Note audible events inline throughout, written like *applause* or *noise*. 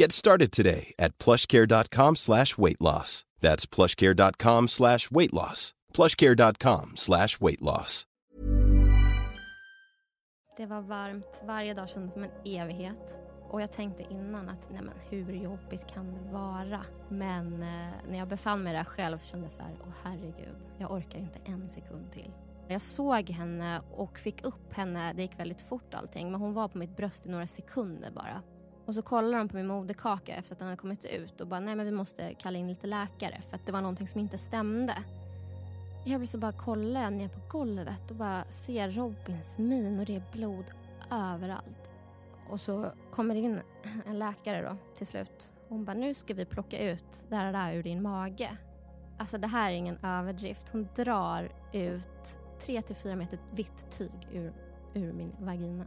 Get started today at plushcare.com slash weight loss. That's plushcare.com slash weight loss. plushcare.com slash weight loss. Det var varmt. Varje dag kändes som en evighet. Och jag tänkte innan att nej men hur jobbigt kan det vara? Men eh, när jag befann mig där själv så kände jag så här, åh herregud, jag orkar inte en sekund till. Jag såg henne och fick upp henne, det gick väldigt fort allting, men hon var på mitt bröst i några sekunder bara. Och så kollade de på min moderkaka efter att den hade kommit ut och bara, nej men vi måste kalla in lite läkare för att det var någonting som inte stämde. Jag så bara kollar jag ner på golvet och bara ser Robins min och det är blod överallt. Och så kommer det in en läkare då till slut. Hon bara, nu ska vi plocka ut det här där ur din mage. Alltså det här är ingen överdrift. Hon drar ut 3-4 meter vitt tyg ur, ur min vagina.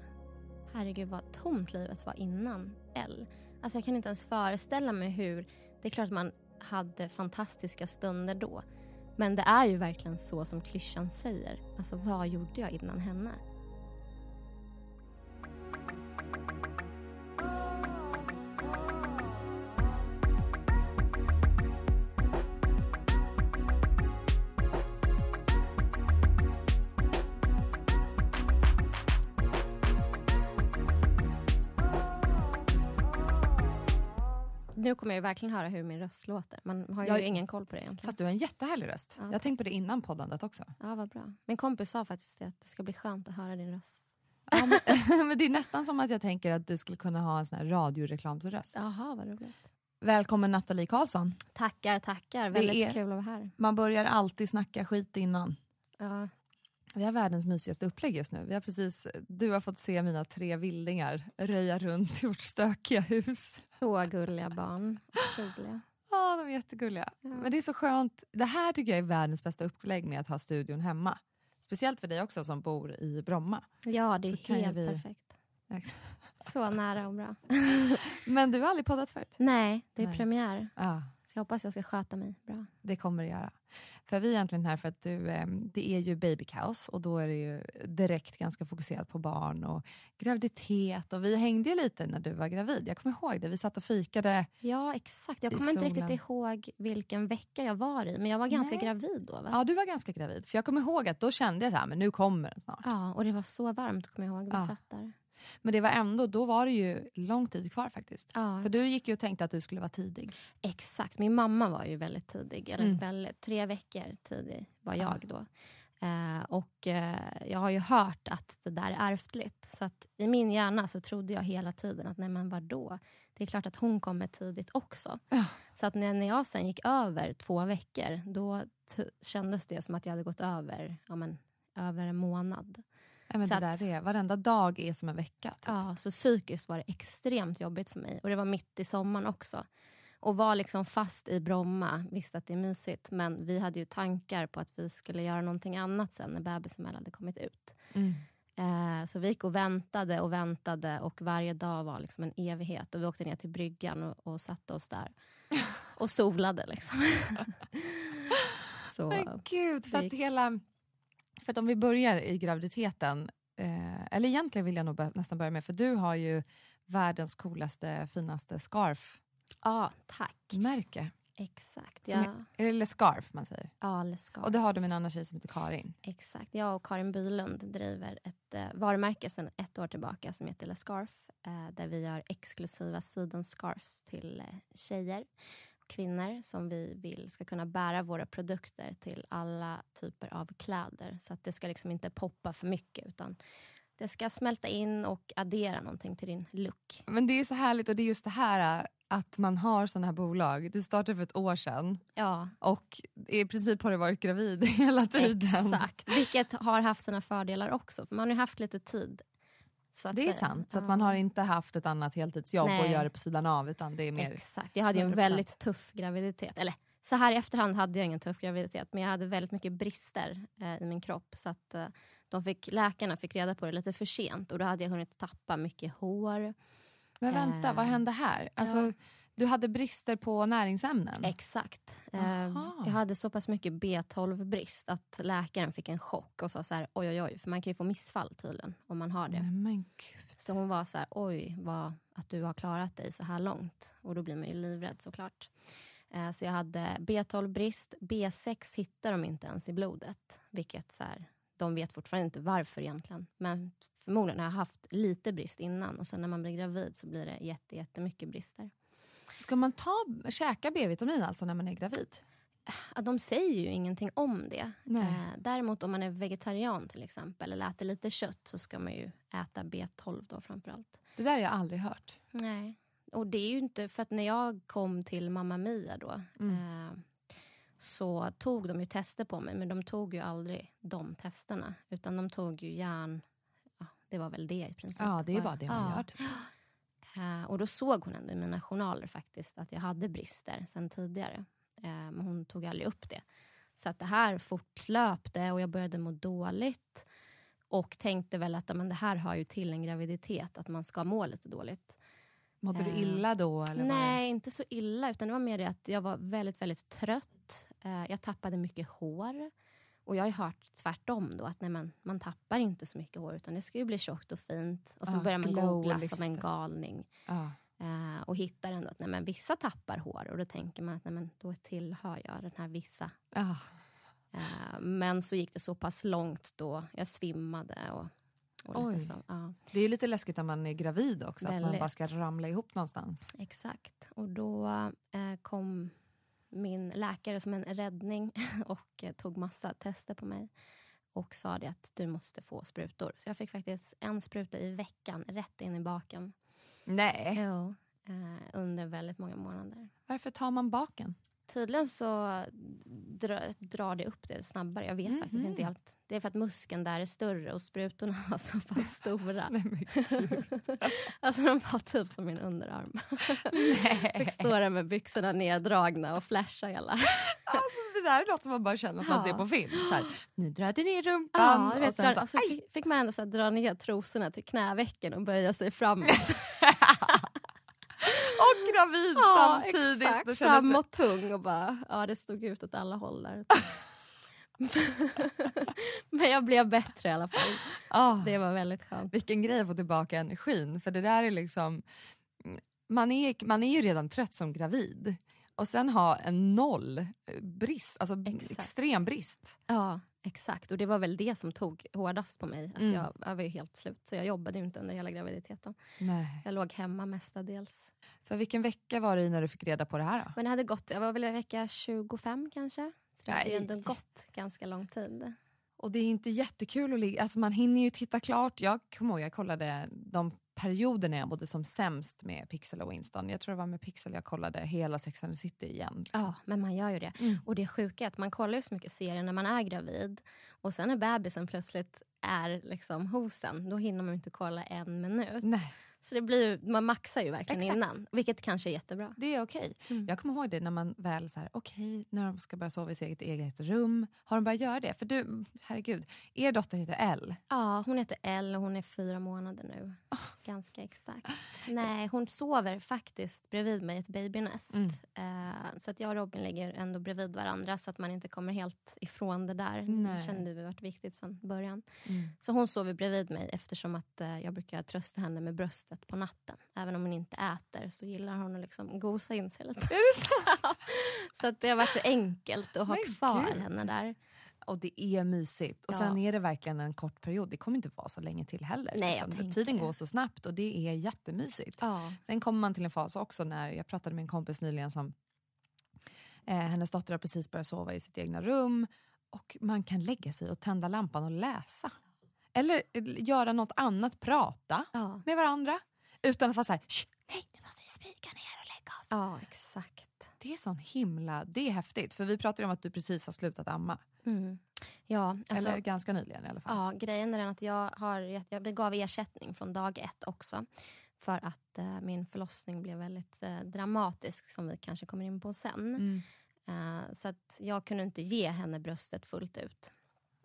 Herregud vad tomt livet var innan L. Alltså jag kan inte ens föreställa mig hur... Det är klart att man hade fantastiska stunder då. Men det är ju verkligen så som klyschan säger. Alltså vad gjorde jag innan henne? Kommer jag verkligen höra hur min röst låter. Man har ju Jag- ingen koll på det egentligen. Fast du har en jättehärlig röst. Ja. Jag har tänkt på det innan poddandet också. Ja, vad bra. Min kompis sa faktiskt det, att det ska bli skönt att höra din röst. Ja, men, *laughs* men det är nästan som att jag tänker att du skulle kunna ha en sån här radioreklamsröst. Jaha, vad roligt. Välkommen Nathalie Karlsson. Tackar, tackar. Väldigt är- kul att vara här. Man börjar alltid snacka skit innan. Ja, Vi har världens mysigaste upplägg just nu. Vi har precis, du har fått se mina tre vildingar röja runt i vårt stökiga hus. Så gulliga barn. Otroliga. Ja, de är jättegulliga. Ja. Men det är så skönt. Det här tycker jag är världens bästa upplägg med att ha studion hemma. Speciellt för dig också som bor i Bromma. Ja, det är Så helt vi- perfekt. Så nära och bra. *laughs* Men du har aldrig poddat förut? Nej, det är Nej. premiär. Ja. Så jag hoppas jag ska sköta mig bra. Det kommer det göra. För vi är egentligen här för att du, eh, det är ju babykaos och då är det ju direkt ganska fokuserat på barn och graviditet och vi hängde ju lite när du var gravid. Jag kommer ihåg det, vi satt och fikade. Ja, exakt. Jag kommer inte riktigt ihåg vilken vecka jag var i, men jag var ganska Nej. gravid då. Va? Ja, du var ganska gravid. För jag kommer ihåg att då kände jag så här, men nu kommer den snart. Ja, och det var så varmt, kommer jag ihåg. Vi Ja. satt där. Men det var ändå, då var det ju lång tid kvar faktiskt. Ja, För du gick ju och tänkte att du skulle vara tidig. Exakt. Min mamma var ju väldigt tidig. Eller Mm. väldigt, tre veckor tidig var Ja. jag då. Eh, och eh, jag har ju hört att det där är ärftligt. Så att i min hjärna så trodde jag hela tiden att nej men vadå? Det är klart att hon kommer tidigt också. Ja. Så att när, när jag sen gick över två veckor, då kändes det som att jag hade gått över, ja, men, över en månad. Men Så det där att- är- varenda dag är som en vecka. Typ. Ja, så psykiskt var det extremt jobbigt för mig. Och det var mitt i sommaren också. Och var liksom fast i Bromma, visste att det är mysigt. Men vi hade ju tankar på att vi skulle göra någonting annat sen när bebisen väl hade kommit ut. Mm. Eh, så vi gick och väntade och väntade och varje dag var liksom en evighet. Och vi åkte ner till bryggan och, och satte oss där. *laughs* Och solade liksom. *laughs* *laughs* så, Men gud, för att hela... För om vi börjar i graviditeten, eh, eller egentligen vill jag nog bör, nästan börja med, för du har ju världens coolaste, finaste scarf-märke. Ja, tack. Exakt. Som Ja, är, är det eller scarf man säger? ja eller ska. Och det har du med en annan tjej som heter Karin. Exakt. Jag och Karin Bylund driver ett eh, varumärke sedan ett år tillbaka som heter Le Scarf. Eh, där vi gör exklusiva sidenscarfs till eh, tjejer kvinnor som vi vill ska kunna bära våra produkter till alla typer av kläder. Så att det ska liksom inte poppa för mycket utan det ska smälta in och addera någonting till din look. Men det är så härligt och det är just det här äh, att man har sådana här bolag. Du startade för ett år sedan Ja, och i princip har du varit gravid *laughs* hela tiden. exakt. Vilket har haft sina fördelar också, för man har ju haft lite tid. Så Det är sant, så att man har inte haft ett annat heltidsjobb och Nej. gör det på sidan av utan det är mer... Exakt. Jag hade ju en 100%. väldigt tuff graviditet. Eller så här i efterhand hade jag ingen tuff graviditet men jag hade väldigt mycket brister eh, i min kropp. Så att eh, de fick, läkarna fick reda på det lite för sent och då hade jag hunnit tappa mycket hår. Men vänta, Eh, vad hände här? Alltså, ja. Du hade brister på näringsämnen? Exakt. Aha. jag hade så pass mycket B12-brist att läkaren fick en chock och sa så här, oj oj oj, för man kan ju få missfall tydligen om man har det. Men gud. Så hon var så här, oj vad, att du har klarat dig så här långt. Och då blir man ju livrädd såklart. Eh, så jag hade B12-brist, B6 hittar de inte ens i blodet. Vilket så här, de vet fortfarande inte varför egentligen. Men förmodligen har jag haft lite brist innan och sen när man blir gravid så blir det jätte, jättemycket brister. Ska man ta, käka B-vitamin alltså när man är gravid? De säger ju ingenting om det. Nej. Eh, däremot om man är vegetarian till exempel eller äter lite kött så ska man ju äta B12 då framförallt. Det där har jag aldrig hört. Nej. Och det är ju inte för att när jag kom till Mamma Mia då Mm. eh, så tog de ju tester på mig men de tog ju aldrig de testerna utan de tog ju järn, ja, det var väl det i princip. Ja, det är bara det man Ja. gör. *gasps* *gasps* Eh, och då såg hon ändå i mina journaler faktiskt att jag hade brister sen tidigare. Eh, men hon tog aldrig upp det. Så att det här fortlöpte och jag började må dåligt. Och tänkte väl att men det här hör ju till en graviditet, att man ska må lite dåligt. Mådde du Eh, illa då? Eller var Nej, inte så illa. Utan det var mer det att jag var väldigt, väldigt trött. Jag tappade mycket hår. Och jag har ju hört tvärtom då, att nej, men, man tappar inte så mycket hår utan det ska ju bli tjockt och fint. Och så Ja, börjar man googla som en galning. Ja. Eh, och hittar ändå att nej, men, vissa tappar hår och då tänker man att nej, men, då tillhör jag den här vissa. Ja. Eh, men så gick det så pass långt då jag svimmade. Och, Oj. lite så. Ja, Det är ju lite läskigt när man är gravid också, att man Väldigt. bara ska ramla ihop någonstans. exakt. Och då eh, kom min läkare som en räddning *laughs* och eh, tog massa tester på mig och sa det att du måste få sprutor. Så jag fick faktiskt en spruta i veckan rätt in i baken. Nej. Jo, eh, under väldigt många månader. Varför tar man baken? Tydligen så dra, drar det upp det snabbare. Jag vet faktiskt Mhm. inte helt. Det är för att muskeln där är större och sprutorna *laughs* var så pass stora. Nej, *laughs* alltså de var typ som min underarm. Fick stå där med byxorna neddragna och flasha hela. Det där är något som man bara känner att man Ja. ser på film. Så här, nu drar du ner rumpan. Ja, och vet, sen dra, så, och så aj! fick, fick man ändå så här, dra ner trosorna till knävecken och böja sig framåt. *laughs* och gravid samtidigt. exakt. Så- Framåt tung och bara, ja det stod ut åt alla håll där. *laughs* Men jag blev bättre i alla fall. Ah, Det var väldigt skönt. Vilken grej att få tillbaka energin. För det där är liksom... Man är, man är ju redan trött som gravid. Och sen ha en noll eh, brist, alltså Exakt. extrem brist. Ja, exakt. Och det var väl det som tog hårdast på mig. Att Mm. jag, jag var ju helt slut. Så jag jobbade ju inte under hela graviditeten. Nej. Jag låg hemma mestadels. För vilken vecka var det när du fick reda på det här då? Men det hade gått, jag var väl i vecka 25 kanske. Så det Nej. ändå gått ganska lång tid. Och det är inte jättekul att ligga, alltså man hinner ju titta klart. Jag kommer ihåg, jag kollade de perioder när jag bodde som sämst med Pixel och Winston. Jag tror det var med Pixel jag kollade hela Sex and the City igen. liksom. Ja, men man gör ju det. Mm. Och det sjuka är att man kollar ju så mycket serier när man är gravid. Och sen när bebisen plötsligt är liksom hos en, då hinner man ju inte kolla en minut. Nej. Så det blir, ju- man maxar ju verkligen Exakt. innan, vilket kanske är jättebra. Det är okej. Mm. Jag kommer ihåg det när man väl så här, okej, när de ska börja sova i sitt eget, rum. Har de börjat göra det? För du, herregud, er dotter heter Elle. Ja, hon heter Elle och hon är fyra månader nu. *laughs* Ganska exakt. Nej, hon sover faktiskt bredvid mig i ett babynest. Mm. Eh, så att jag och Robin ligger ändå bredvid varandra så att man inte kommer helt ifrån det där. Nej. Det kände vi varit viktigt sedan början. Mm. Så hon sover bredvid mig eftersom att eh, jag brukar trösta henne med bröstet på natten. Även om hon inte äter så gillar hon att liksom gosa in sig lite. *laughs* Är det så? *laughs* så att det har varit så enkelt att ha Men kvar gud. henne där. Och det är mysigt. Och Ja. sen är det verkligen en kort period. Det kommer inte vara så länge till heller. Nej, jag liksom. Tiden går så snabbt och det är jättemysigt. Ja. Sen kommer man till en fas också när jag pratade med en kompis nyligen som eh, hennes dotter har precis börjat sova i sitt egna rum och man kan lägga sig och tända lampan och läsa. Eller eh, göra något annat, prata Ja. med varandra utan att vara så här, "Shh, nej nu måste vi smyga ner och lägga oss. ja, exakt. Det är sån himla, det är häftigt för vi pratade om att du precis har slutat amma. Mm. Ja, alltså, Eller ganska nyligen i alla fall. Ja, grejen är den att jag, har, jag jag gav ersättning från dag ett också. För att eh, min förlossning blev väldigt eh, dramatisk, som vi kanske kommer in på sen. Mm. Eh, så att jag kunde inte ge henne bröstet fullt ut.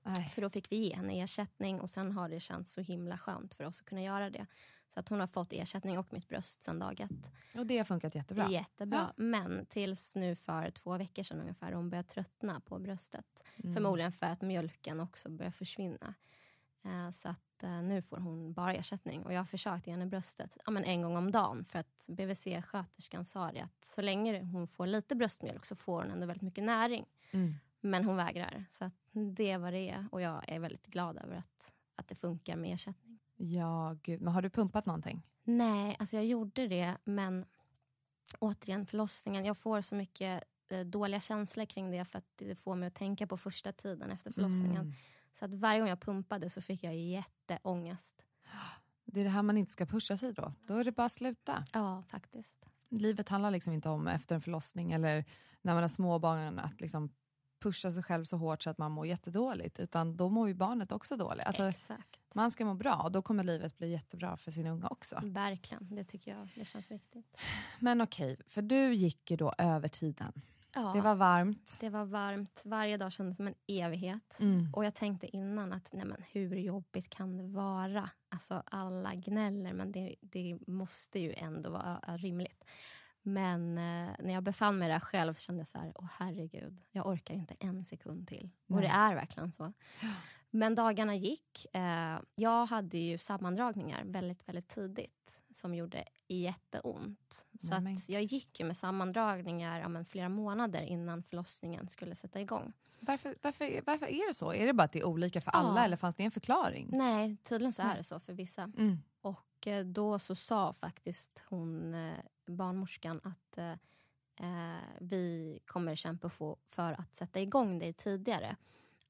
Nej. Så då fick vi ge henne ersättning och sen har det känts så himla skönt för oss att kunna göra det. Så att hon har fått ersättning och mitt bröst sen dag ett. Och det har funkat jättebra. Jättebra. Men tills nu för två veckor sedan ungefär, hon började tröttna på bröstet. Mm. Förmodligen för att mjölken också börjar försvinna. Eh, så att eh, nu får hon bara ersättning. Och jag har försökt ge henne bröstet ja, men en gång om dagen. För att BVC-sköterskan sa det att så länge hon får lite bröstmjölk så får hon ändå väldigt mycket näring. Mm. Men hon vägrar. Så det vad det är. Och jag är väldigt glad över att, att det funkar med ersättning. Ja, gud. Men har du pumpat någonting? Nej, alltså jag gjorde det men återigen förlossningen. Jag får så mycket eh, dåliga känslor kring det för att det får mig att tänka på första tiden efter förlossningen. Mm. Så att varje gång jag pumpade så fick jag jätteångest. *gasps* Det är det här man inte ska pusha sig då. Då är det bara att sluta. Ja, faktiskt. Livet handlar liksom inte om efter en förlossning eller när man har småbarn att liksom pusha sig själv så hårt så att man mår jättedåligt. Utan då mår ju barnet också dåligt. Alltså, Exakt. man ska må bra och då kommer livet bli jättebra för sin unga också. Verkligen, det tycker jag. Det känns viktigt. Men okej, för du gick ju då över tiden. Ja, Det var varmt. det var varmt. Varje dag kändes som en evighet. Mm. Och jag tänkte innan att nej men, hur jobbigt kan det vara? Alltså alla gnäller men det, det måste ju ändå vara rimligt. Men eh, när jag befann mig där själv så kände jag så här, åh herregud, jag orkar inte en sekund till. Och Nej. det är verkligen så. Men dagarna gick. Eh, jag hade ju sammandragningar väldigt, väldigt tidigt som gjorde jätteont. Så Nej, men- att jag gick ju med sammandragningar ja, men flera månader innan förlossningen skulle sätta igång. Varför, varför, varför är det så? Är det bara att det är olika för alla Ja. eller fanns det en förklaring? Nej, tydligen så Nej. är det så för vissa. Mm. Och eh, då så sa faktiskt hon, eh, barnmorskan att eh, eh, vi kommer kämpa för att sätta igång dig tidigare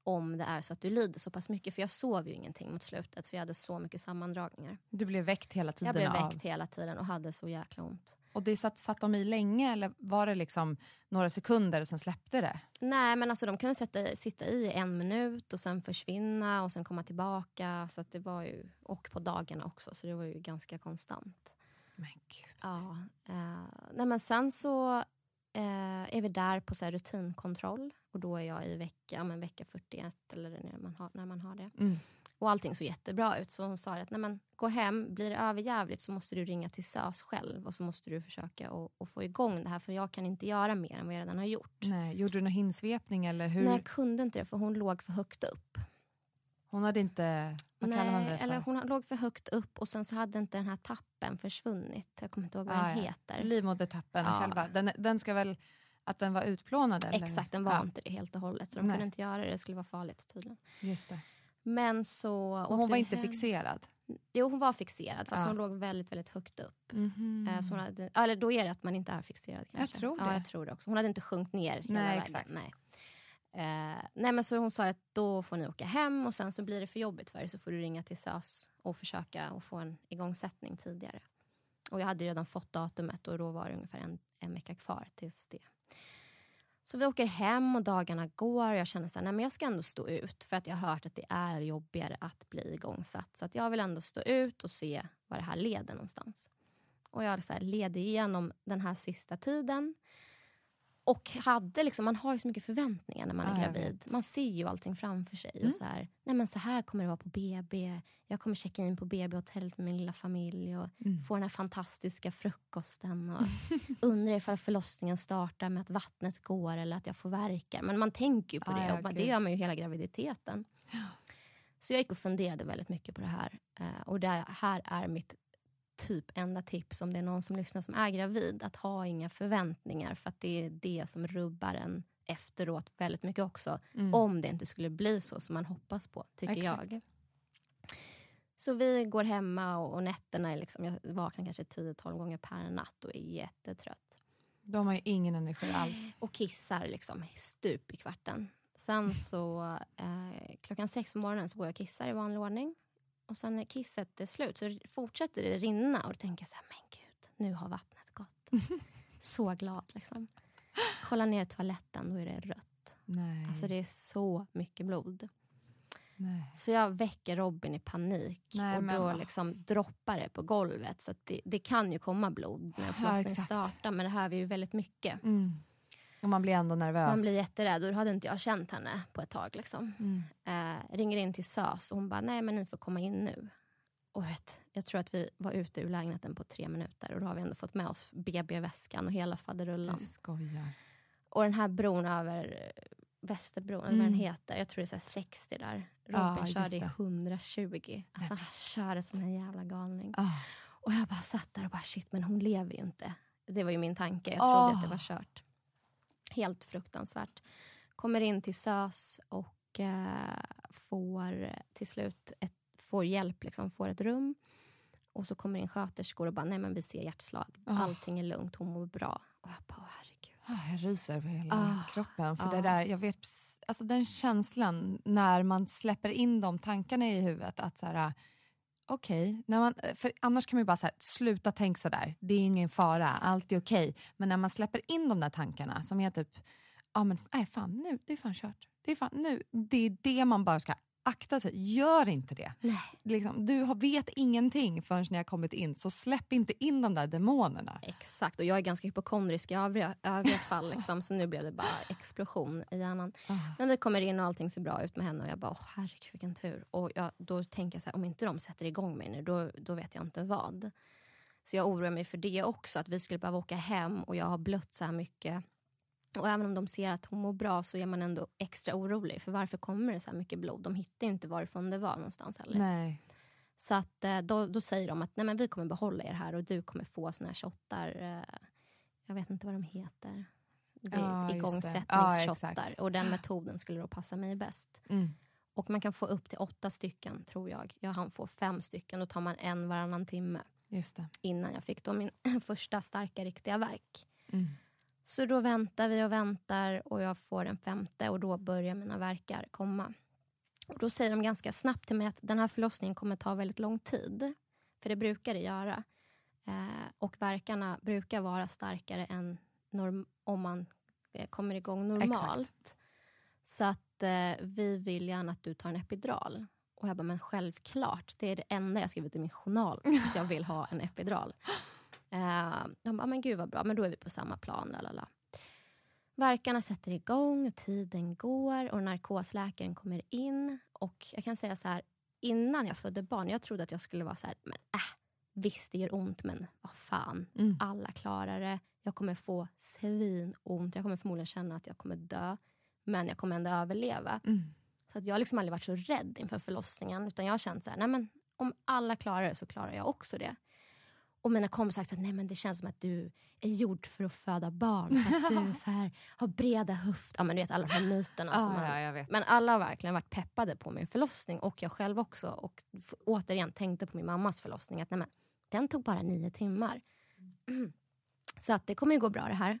om det är så att du lider så pass mycket. För jag sov ju ingenting mot slutet för jag hade så mycket sammandragningar. Du blev väckt hela tiden Jag blev av... väckt hela tiden och hade så jäkla ont. Och det satt, satt de i länge eller var det liksom några sekunder och sen släppte det? Nej men alltså de kunde sätta, sitta i en minut och sen försvinna och sen komma tillbaka. Så det var ju, och på dagarna också så det var ju ganska konstant. Men gud. Ja, eh, nej men sen så eh, är vi där på så här rutinkontroll och då är jag i vecka, ja, men vecka 41 eller när man har, när man har det. Mm. Och allting såg jättebra ut så hon sa att nej men, gå hem, blir det överjävligt så måste du ringa till SÖS själv och så måste du försöka att- att få igång det här för jag kan inte göra mer än vad jag redan har gjort. Nej, gjorde du någon hinsvepning eller hur? Nej, jag kunde inte det för hon låg för högt upp. Hon hade inte, vad kallar man det för? eller hon låg för högt upp och sen så hade inte den här tappen försvunnit. Jag kommer inte ihåg vad Ah, den ja. heter. Livmodertappen Ja. själva. Den, den ska väl, att den var utplånad eller? Exakt, den var Ja, inte det helt och hållet. Så de Nej. kunde inte göra det, det skulle vara farligt tydligen. just det. Men så... Åkte hon var inte hem. fixerad? Jo, hon var fixerad fast Ja. hon låg väldigt, väldigt högt upp. Mhm. Eh, Så hon hade, eller då är det att man inte är fixerad kanske. tror Ja, det. jag tror det också. Hon hade inte sjunkit ner hela Nej, vägen. exakt. Nej. Eh, nej men så hon sa att då får ni åka hem och sen så blir det för jobbigt för er så får du ringa till SÖS och försöka och få en igångsättning tidigare. Och jag hade redan fått datumet och då var det ungefär en, en vecka kvar tills det. Så vi åker hem och dagarna går och jag känner så här, nej men jag ska ändå stå ut för att jag har hört att det är jobbigare att bli igångsatt. Så att jag vill ändå stå ut och se vad det här leder någonstans. Och jag så här, leder igenom den här sista tiden. Och hade liksom, man har ju så mycket förväntningar när man är Ja, gravid. Man ser ju allting framför sig. Mm. Och så, här, nej men så här kommer det vara på BB. Jag kommer checka in på BB-hotellet med min lilla familj. Och Mm. få den här fantastiska frukosten. Och *laughs* undrar ifall förlossningen startar med att vattnet går eller att jag får verkar. Men man tänker ju på Ja, det. och man, det gör man ju hela graviditeten. Så jag gick och funderade väldigt mycket på det här. Eh, och det här är mitt typ enda tips om det är någon som lyssnar som är gravid. Att ha inga förväntningar för att det är det som rubbar en efteråt väldigt mycket också. Mm. Om det inte skulle bli så som man hoppas på, tycker Exakt. jag. Så vi går hemma och, och nätterna är liksom, jag vaknar kanske 10-12 gånger per natt och är jättetrött. De har ju ingen energi alls. Och kissar liksom stup i kvarten. Sen så eh, klockan sex på morgonen så går jag och kissar i vanlig ordning. Och sen när kisset är slut så fortsätter det rinna och då tänker jag så här, men gud, nu har vattnet gått. *laughs* så glad liksom. Kolla ner i toaletten, då är det rött. Nej. Alltså det är så mycket blod. Nej. Så jag väcker Robin i panik Nej, och då liksom droppar det på golvet. Så det, det kan ju komma blod när en Ja, startar men det här är ju väldigt mycket. Mm. Och man blir ändå nervös. Man blir jätterädd och då hade inte jag känt henne på ett tag. Liksom. Mm. Eh, ringer in till SÖS och hon bara, nej men ni får komma in nu. Och vet, jag tror att vi var ute ur lägenheten på tre minuter och då har vi ändå fått med oss BB-väskan och hela faderullan. Du skojar. Och den här bron över Västerbron, eller vad den heter, jag tror det är så här 60 där. Robin Mm. Just körde i det. 120. Alltså han körde som en jävla galning. Ah. Och jag bara satt där och bara shit, men hon lever ju inte. Det var ju min tanke. Jag Åh. trodde att det var kört. Helt fruktansvärt. Kommer in till SÖS och eh, får till slut ett, får hjälp, liksom, får ett rum. Och så kommer in sköterskor och bara, nej men vi ser hjärtslag. Åh. Allting är lugnt, hon mår bra. Och jag bara, herregud. Ah, Jag ryser på hela Ah, kroppen. För det där, jag vet, alltså den känslan när man släpper in de tankarna i huvudet. att så här, Okej, när man- för annars kan man ju bara så här, sluta tänka så där. Det är ingen fara, allt är okej. Men när man släpper in de där tankarna som är typ, ja men nej fan, nu, det är fan kört. Det är, fan, nu, det är det man bara ska akta sig. Gör inte det. Liksom, du vet ingenting förrän ni har kommit in, så släpp inte in de där demonerna. Exakt, och jag är ganska hypokondrisk i övriga, övriga fall. *laughs* Liksom, så nu blev det bara explosion i hjärnan. Ah. Men vi kommer in och allting ser bra ut med henne och jag bara, åh herregud vilken tur. Och jag, då tänker jag så här, om inte de sätter igång mig nu, då, då vet jag inte vad. Så jag oroar mig för det också, att vi skulle behöva åka hem och jag har blött så här mycket. Och även om de ser att hon mår bra så är man ändå extra orolig. För varför kommer det så här mycket blod? De hittar ju inte varifrån det var någonstans heller. Nej. Så att, eh, då, då säger de att Nej, men vi kommer behålla er här och du kommer få såna här shottar. eh, Jag vet inte vad de heter. Det är igångsättningsshottar. Ja, och den metoden skulle då passa mig bäst. Mm. Och man kan få upp till åtta stycken tror jag. Jag hann få fem stycken. Då tar man en varannan timme. Innan jag fick då min *clears throat* första starka riktiga verk. Mm. Så då väntar vi och väntar och jag får den femte och då börjar mina verkar komma. Och då säger de ganska snabbt till mig att den här förlossningen kommer ta väldigt lång tid. För det brukar det göra. Eh, och verkarna brukar vara starkare än norm- om man eh, kommer igång normalt. Så att eh, vi vill gärna att du tar en epidural. Och jag bara, men självklart. Det är det enda jag skrivit i min journal. Att jag vill ha en epidural. *laughs* Eh, de bara, men gud vad bra, men då är vi på samma plan. Lalala. Verkarna sätter igång, tiden går och narkosläkaren kommer in. Och jag kan säga så här, innan jag födde barn, jag trodde att jag skulle vara så här, men äh, visst det gör ont, men vad fan, Mm. alla klarar det. Jag kommer få svinont, jag kommer förmodligen känna att jag kommer dö, men jag kommer ändå överleva. Mm. Så att jag har liksom aldrig varit så rädd inför förlossningen. Utan jag har känt så här, nej men om alla klarar det så klarar jag också det. Och mina kompisar har sagt att nej men det känns som att du är gjord för att föda barn. För att du *laughs* så här, har breda höft. Ja men du vet alla de här myterna. som Ah, man, ja. Men alla har verkligen varit peppade på min förlossning och jag själv också. Och återigen tänkte på min mammas förlossning. Att nej men, den tog bara nio timmar. *clears throat* Så att det kommer ju gå bra det här.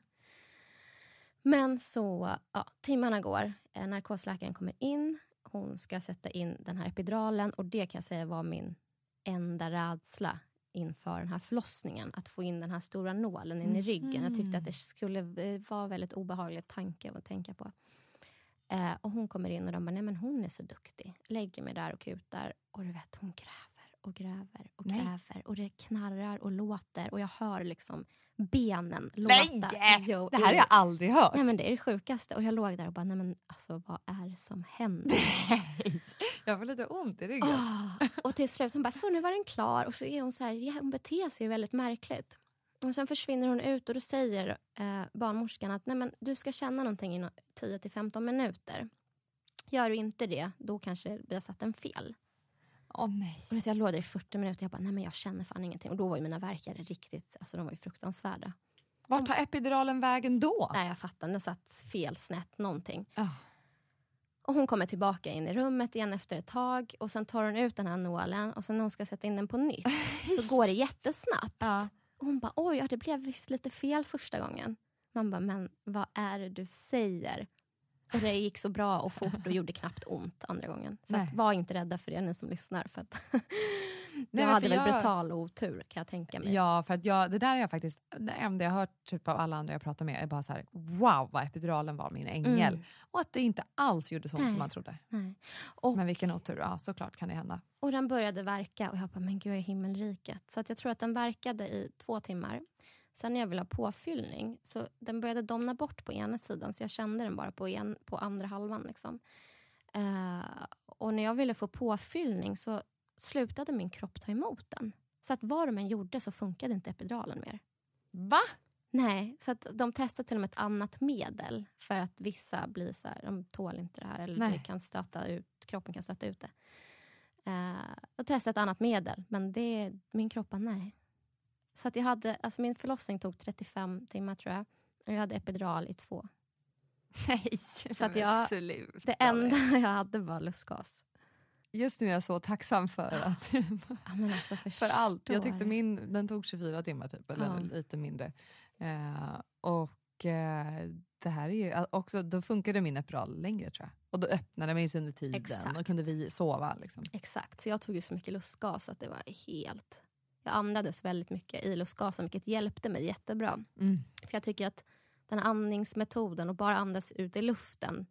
Men så, ja, timmarna går. Eh, Narkosläkaren kommer in. Hon ska sätta in den här epiduralen och det kan jag säga var min enda rädsla inför den här förlossningen. Att få in den här stora nålen in i ryggen. Jag tyckte att det skulle eh, vara en väldigt obehaglig tanke att tänka på. Eh, och hon kommer in och de bara, nej men hon är så duktig. Lägger mig där och kutar och du vet, hon gräver och gräver och Nej. gräver. Och det knarrar och låter och jag hör liksom benen Nej! låta. Jo, Det här har jag aldrig hört. Nej men det är det sjukaste. Och jag låg där och bara, nej men alltså vad är det som händer? *laughs* Nej. Jag får lite ont i ryggen. Ah, och till slut hon bara, så nu var den klar. Och så är hon så här, hon beter sig väldigt märkligt. Och sen försvinner hon ut och då säger eh, barnmorskan att nej, men du ska känna någonting i no- 10-15 minuter. Gör du inte det, då kanske vi har satt en fel. Åh nej. Och jag låg där i 40 minuter jag bara, nej men jag känner fan ingenting. Och då var ju mina värkare riktigt, alltså de var ju fruktansvärda. Vart tar epiduralen vägen då? Nej jag fattar, den satt fel, snett, någonting. Ah. Och hon kommer tillbaka in i rummet igen efter ett tag och sen tar hon ut den här nålen och sen när hon ska sätta in den på nytt *laughs* så går det jättesnabbt. Ja. Och hon bara, oj, ja, det blev visst lite fel första gången. Man bara, men vad är det du säger? Och det gick så bra och fort och gjorde knappt ont andra gången. Så att, var inte rädda för det ni som lyssnar. För att *laughs* men hade väl jag- brutal otur kan jag tänka mig. Ja, för att jag, det där är jag faktiskt, det enda jag hört typ av alla andra jag pratar med är bara så här: wow vad epiduralen var min ängel. Mm. Och att det inte alls gjorde sånt Nej. som man trodde. Nej. Och, Men vilken otur, ja såklart kan det hända. och den började verka och jag bara, men gud jag är himmelriket. Så att jag tror att den verkade i två timmar. Sen när jag ville ha påfyllning, så den började domna bort på ena sidan, så jag kände den bara på, en, på andra halvan. Liksom. Eh, och när jag ville få påfyllning så slutade min kropp ta emot den. Så att vad de än gjorde så funkade inte epiduralen mer. Va? Nej, så att de testade till och med ett annat medel för att vissa blir så här, de tål inte det här eller Nej. kan stöta ut, kroppen kan stöta ut det. Uh, och testade ett annat medel, men det, min kropp bara nej. Så att jag hade, alltså min förlossning tog 35 timmar tror jag. Och jag hade epidural i två. Nej, Så att jag- sluta Det enda *laughs* jag hade var lustgas. Just nu är jag så tacksam för att Ja, men alltså, för allt. Jag tyckte min, den tog 24 timmar typ, eller Ja. lite mindre. Eh, och eh, det här är ju också, då funkade min epidural längre tror jag. Och då öppnade mig under tiden Exakt. och kunde vi sova. Liksom. Exakt, så jag tog ju så mycket lustgas att det var helt... Jag andades väldigt mycket i lustgasen, vilket hjälpte mig jättebra. Mm. För jag tycker att den här andningsmetoden och bara andas ut i luften,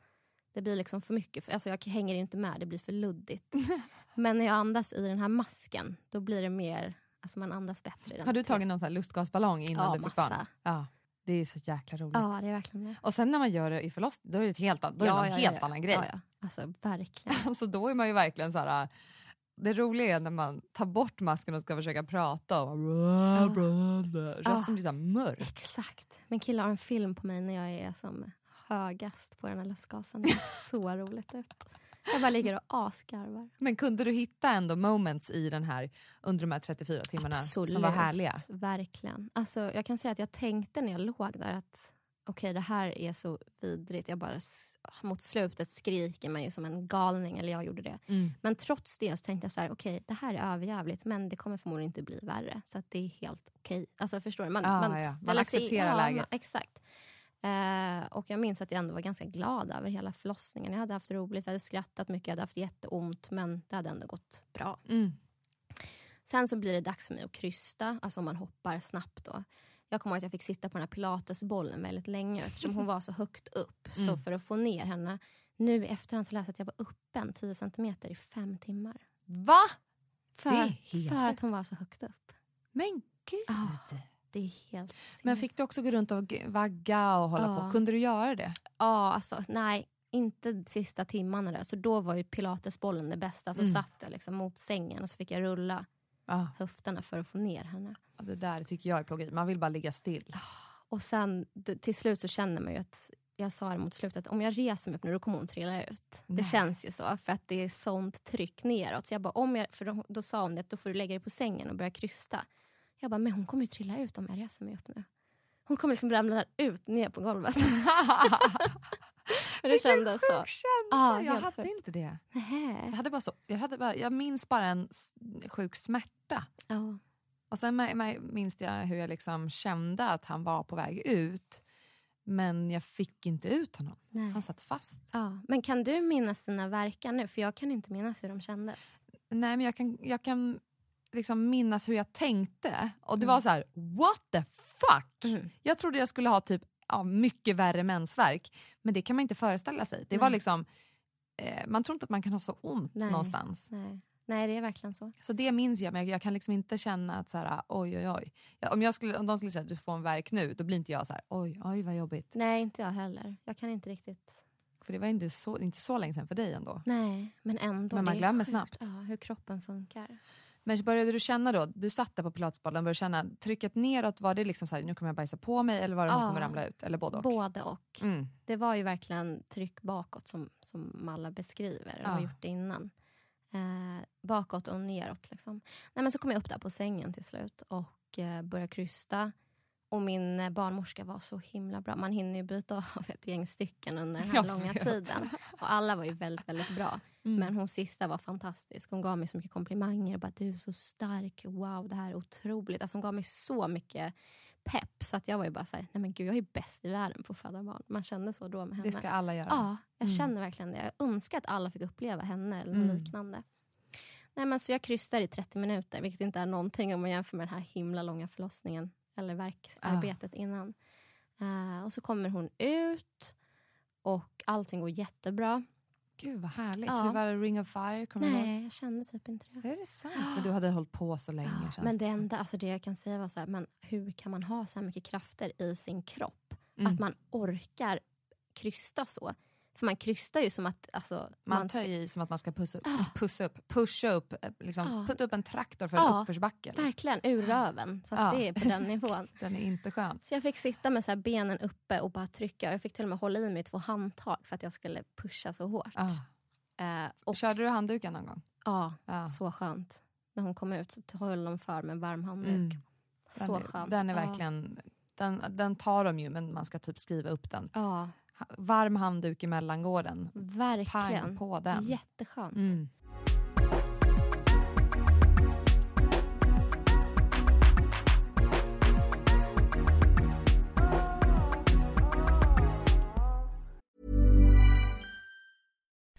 det blir liksom för mycket. För, alltså jag hänger inte med, det blir för luddigt. *laughs* Men när jag andas i den här masken, då blir det mer... Alltså man andas bättre. i den. Har du tagit någon sån lustgasballong innan Ja, du fick massa. barn? Ja, det är så jäkla roligt. Ja, det är verkligen det. Och sen när man gör det i förlossning, då är det, ett helt, då är det en helt annan grej. Ja, ja. Alltså verkligen. *laughs* Alltså då är man ju verkligen så här. Det roliga är när man tar bort masken och ska försöka prata och Ja. rösten blir så mörk. Exakt. Min kille har en film på mig när jag är som högast på den här lustgasen. Det ser så *laughs* roligt ut. Jag bara ligger och asgarvar. Men kunde du hitta ändå moments i den här under de här 34 timmarna som var härliga? Verkligen. Alltså, jag kan säga att jag tänkte när jag låg där att okej, det här är så vidrigt. Jag bara mot slutet skriker man ju som en galning, eller jag gjorde det. Mm. Men trots det så tänkte jag så här, okej, det här är överjävligt, men det kommer förmodligen inte bli värre. Så det är helt okej. Alltså förstår du? Man, Ah, man, ja. Man accepterar ja, läget. Man, exakt. Eh, och jag minns att jag ändå var ganska glad över hela förlossningen. Jag hade haft roligt, vi hade skrattat mycket, jag hade haft jätteont, men det hade ändå gått bra. Mm. Sen så blir det dags för mig att krysta, alltså om man hoppar snabbt då. Jag kommer ihåg att jag fick sitta på den här pilatesbollen väldigt länge eftersom hon var så högt upp. Så Mm. för att få ner henne, nu i efterhand så läste jag att jag var öppen 10 centimeter i fem timmar. Va? För, för att hon var så högt upp. Men gud. Ja. Det är helt Men fick du också gå runt och vagga och hålla Ja. på? Kunde du göra det? Ja, alltså nej. Inte sista timmarna där. Så då var ju pilatesbollen det bästa. Så Mm. satt jag liksom mot sängen och så fick jag rulla Ja. höfterna för att få ner henne. Det där tycker jag är plågeri. Man vill bara ligga still. Och sen till slut så känner man ju att jag sa det mot slutet, om jag reser mig upp nu då kommer hon trilla ut. Nej. Det känns ju så, för att det är sånt tryck neråt. Så jag bara, om jag, för då, då sa hon det, att då får du lägga dig på sängen och börja krysta. Jag bara, men hon kommer ju trilla ut om jag reser mig upp nu. Hon kommer liksom ramla ut ner på golvet. *laughs* *laughs* Men det kändes så. Sjuk känsla. Ja, jag hade sjukt. inte det. Nähä. Jag, hade bara så, jag, hade bara, jag minns bara en sjuk smärta. Ja. Och sen minns jag hur jag liksom kände att han var på väg ut. Men jag fick inte ut honom. Nej. Han satt fast. Ja. Men kan du minnas dina verkar nu? För jag kan inte minnas hur de kändes. Nej, men jag kan, jag kan liksom minnas hur jag tänkte. Och det var så här: what the fuck? Mm. Jag trodde jag skulle ha typ ja, mycket värre mensvärk. Men det kan man inte föreställa sig. Det var Nej. liksom, eh, man tror inte att man kan ha så ont Nej. någonstans. Nej. Nej, det är verkligen så. Så det minns jag, men jag, jag kan liksom inte känna att så här, oj oj oj. Om, jag skulle, om de skulle säga att du får en värk nu, då blir inte jag så här, oj oj vad jobbigt. Nej, inte jag heller. Jag kan inte riktigt... För det var inte så, inte så länge sedan för dig ändå. Nej, men ändå. Men man glömmer snabbt. Ja, hur kroppen funkar. Men började du känna då, du satt där på pilatesbollen, började känna trycket neråt, var det liksom så här, nu kommer jag bajsa på mig eller var det Ja. kommer ramla ut? Eller både och? Både och. Mm. Det var ju verkligen tryck bakåt som, som alla beskriver och har Ja. gjort det innan. Eh, bakåt och neråt. Liksom. Nej, men så kom jag upp där på sängen till slut och eh, började krysta. Och min eh, barnmorska var så himla bra. Man hinner ju byta av ett gäng stycken under den här Jag långa vet. tiden. Och alla var ju väldigt, väldigt bra. Mm. Men hon sista var fantastisk. Hon gav mig så mycket komplimanger. Och bara, du är så stark. Wow, det här är otroligt. Alltså, hon gav mig så mycket pepp. Så att jag var ju bara så här, nej men gud jag är bäst i världen på att föda barn. Man kände så då med henne. Det ska alla göra. Ja, jag Mm. känner verkligen det. Jag önskar att alla fick uppleva henne eller Mm. liknande. Nej, men så jag krystar i 30 minuter, vilket inte är någonting om man jämför med den här himla långa förlossningen eller verkarbetet innan. Eh, och så kommer hon ut och allting går jättebra. Gud vad härligt. Ja. Hur var det Ring of Fire? Kommer? Nej, jag kände typ inte det. Är det sant? Men du hade hållit på så länge Ja, men det som. enda, alltså det jag kan säga var så här, men hur kan man ha så här mycket krafter i sin kropp? Mm. Att man orkar krysta så. För man krystar ju som att... Alltså, Man ska- tar i som att man ska pussa upp, Ah. pussa upp, pusha upp, eh, liksom, Ja. putta upp en traktor för en Ja, uppförsbacke. Liksom. Verkligen, ur röven. Så Ja. det är på den *laughs* nivån. Den är inte skön. Så jag fick sitta med så benen uppe och bara trycka. Jag fick till och med hålla i mig två handtag för att jag skulle pusha så hårt. Ah. Eh, och, Körde du handduken någon gång? ja, så skönt. När hon kom ut så höll de för med en varm handduk. Mm. Den, Så är, skönt. den är verkligen... Den, den tar de ju, men man ska typ skriva upp den. Ja, Varm handduk i mellangården. verkligen. Pang på den. Jätteskönt. Mm.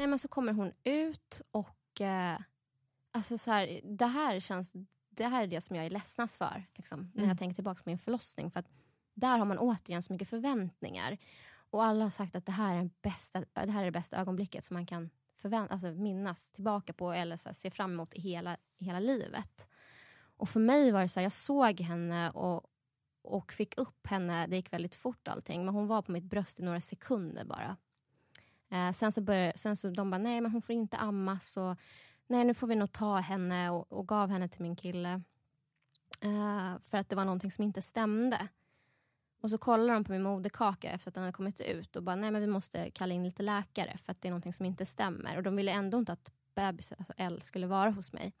Nej men så kommer hon ut och eh, alltså så här, det här känns, det här är det som jag är ledsnast för. Liksom, När Mm. jag tänker tillbaka på min förlossning. För att där har man återigen så mycket förväntningar. Och alla har sagt att det här är, den bästa, det här är det bästa ögonblicket som man kan förvän- alltså minnas tillbaka på eller så här, se fram emot i hela, hela livet. Och för mig var det så här, jag såg henne och, och fick upp henne, det gick väldigt fort allting, men hon var på mitt bröst i några sekunder bara. Eh, sen så började, sen så de bara, nej men hon får inte ammas och nej nu får vi nog ta henne och, och gav henne till min kille. Eh, för att det var någonting som inte stämde. Och så kollar de på min moderkaka efter att den hade kommit ut och bara, nej men vi måste kalla in lite läkare för att det är någonting som inte stämmer. Och de ville ändå inte att bebis, alltså Elle, skulle vara hos mig.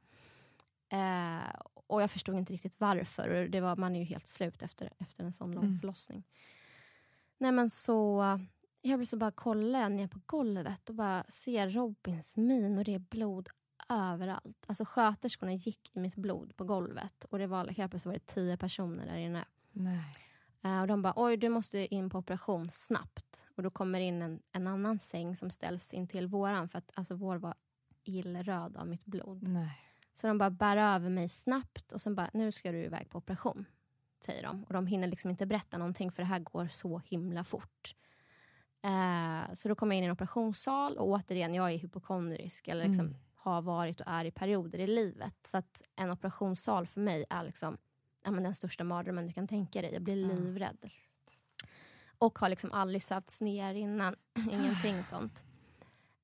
Eh, och jag förstod inte riktigt varför. Och det var, man är ju helt slut efter, efter en sån lång Mm. förlossning. Nej men så, jag blir så bara kollar jag ner på golvet och bara ser Robins min och det är blod överallt. Alltså sköterskorna gick i mitt blod på golvet och det var helt plötsligt var det tio personer där inne. Nej. Eh, och de bara, oj du måste in på operation snabbt. Och då kommer in en, en annan säng som ställs in till våran för att alltså, vår var illröd av mitt blod. Nej. Så de bara bär över mig snabbt och sen bara, nu ska du iväg på operation. Säger de. Och de hinner liksom inte berätta någonting för det här går så himla fort. Eh, så då kommer jag in i en operationssal och återigen, jag är hypokondrisk. Eller liksom Mm. har varit och är i perioder i livet. Så att en operationssal för mig är liksom, ja, men den största mardrömmen du kan tänka dig. Jag blir Ja. livrädd. Och har liksom aldrig sövts ner innan. *sighs* Ingenting sånt.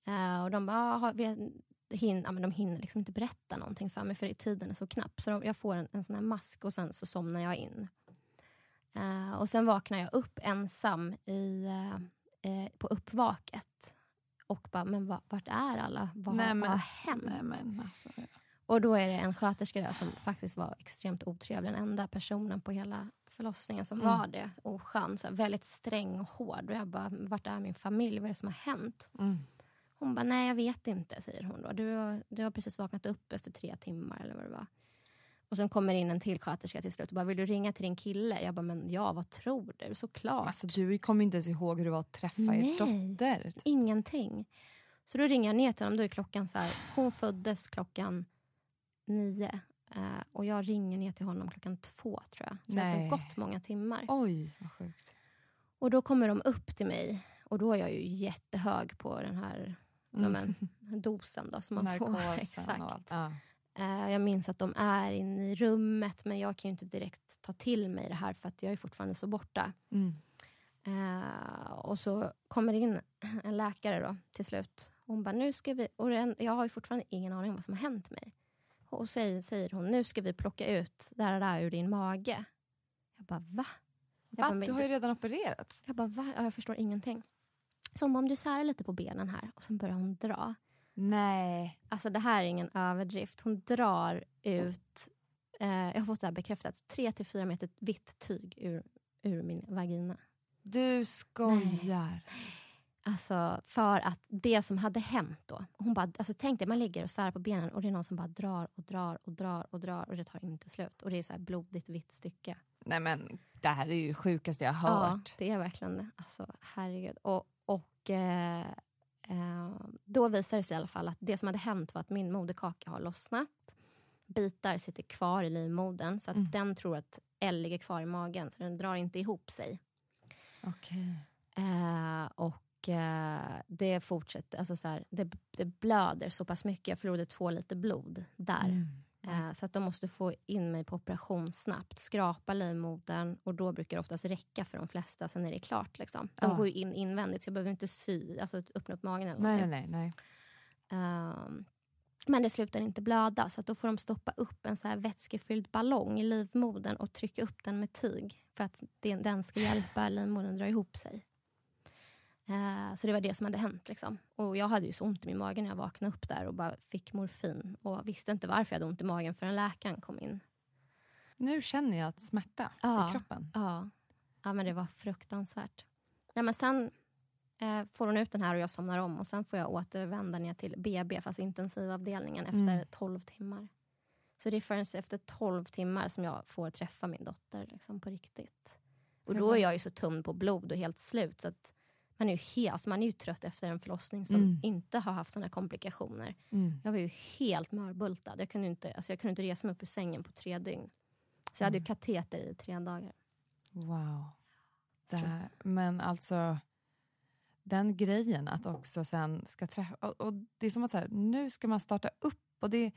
Eh, och de bara, "Ah, har vi, hin, ja, men de hinner liksom inte berätta någonting för mig för tiden är så knapp. Så de, jag får en, en sån här mask och sen så somnar jag in. Eh, och sen vaknar jag upp ensam i, eh, på uppvaket. Och bara, men va, vart är alla? Vad, Nej, vad men- har hänt? Nej, men alltså, ja. Och då är det en sköterska där som faktiskt var extremt otrevlig. Den enda personen på hela förlossningen som Mm. var det. Oskön, så här, väldigt sträng och hård. Och jag bara, vart är min familj? Vad är det som har hänt? Mm. Hon bara, nej jag vet inte, säger hon då. Du du har precis vaknat upp för tre timmar eller vad det var. Och sen kommer in en till sköterska till slut och bara, vill du ringa till din kille? Jag bara, men ja, vad tror du? Såklart. Alltså, du kommer inte ens ihåg hur det var att träffa er Nej. dotter. Ingenting. Så då ringer jag ner till honom. Då är klockan så här, hon föddes klockan nio. Eh, och jag ringer ner till honom klockan två tror jag. tror att det har gått många timmar. Oj, vad sjukt. Och då kommer de upp till mig. Och då är jag ju jättehög på den här ja, men, dosen då, som man *laughs* får. Mm. *laughs* Narkosen Exakt. och allt. Ja. Eh, jag minns att de är inne i rummet men jag kan ju inte direkt ta till mig det här för att jag är fortfarande så borta. Mm. Eh, och så kommer det in en läkare då till slut. Hon bara, nu ska vi... Och jag har ju fortfarande ingen aning om vad som har hänt mig. Och säger, säger hon, nu ska vi plocka ut det här där ur din mage. Jag bara, va? Jag Va? bara, Du har ju redan opererats. Jag bara, va? Ja, jag förstår ingenting. Så hon bara, om du särar lite på benen här. Och sen börjar hon dra. Nej. Alltså det här är ingen överdrift. Hon drar ut, eh, jag har fått det här bekräftat, 3-4 meter vitt tyg ur, ur min vagina. Du skojar. Alltså för att det som hade hänt då. Hon bara, alltså tänk dig, man ligger och särar på benen och det är någon som bara drar och drar och drar och drar och det tar inte slut. Och det är så här blodigt vitt stycke. Nej men det här är ju det sjukaste jag har Ja, hört. det är verkligen det. Alltså herregud. Och, och eh, då visade det sig i alla fall att det som hade hänt var att min moderkaka har lossnat. Bitar sitter kvar i livmodern så att Mm. den tror att L ligger kvar i magen så den drar inte ihop sig. Okej. Eh, och eh, det fortsätter, alltså så här, det, det blöder så pass mycket. Jag förlorade två liter blod där. Mm. Eh, så att de måste få in mig på operation snabbt. Skrapa livmodern och då brukar det oftast räcka för de flesta. Sen är det klart. Liksom. De Ja. går in invändigt så jag behöver inte sy, alltså öppna upp magen eller Nej, nej, nej. Ehm, men det slutar inte blöda så att då får de stoppa upp en så här vätskefylld ballong i livmodern och trycka upp den med tyg för att den ska hjälpa livmodern att dra ihop sig. Eh, så det var det som hade hänt. Liksom. Och jag hade ju så ont i min mage när jag vaknade upp där och bara fick morfin och visste inte varför jag hade ont i magen förrän läkaren kom in. Nu känner jag smärta Ja. i kroppen. Ja, ja men det var fruktansvärt. Ja, men sen eh, får hon ut den här och jag somnar om och sen får jag återvända ner till BB, fast intensivavdelningen, efter Mm. 12 timmar. Så det är förrän efter 12 timmar som jag får träffa min dotter liksom, på riktigt. Och då är jag ju så tömd på blod och helt slut så att man är ju, he, alltså man är ju trött efter en förlossning som Mm. inte har haft såna komplikationer. Mm. Jag var ju helt mörbultad. Jag kunde inte, alltså jag kunde inte resa mig upp ur sängen på tre dygn. Så jag hade ju Mm. kateter i tre dagar. Wow. Här, men alltså, den grejen att också sen ska träffa... Och, och det är som att så här, nu ska man starta upp. Och det,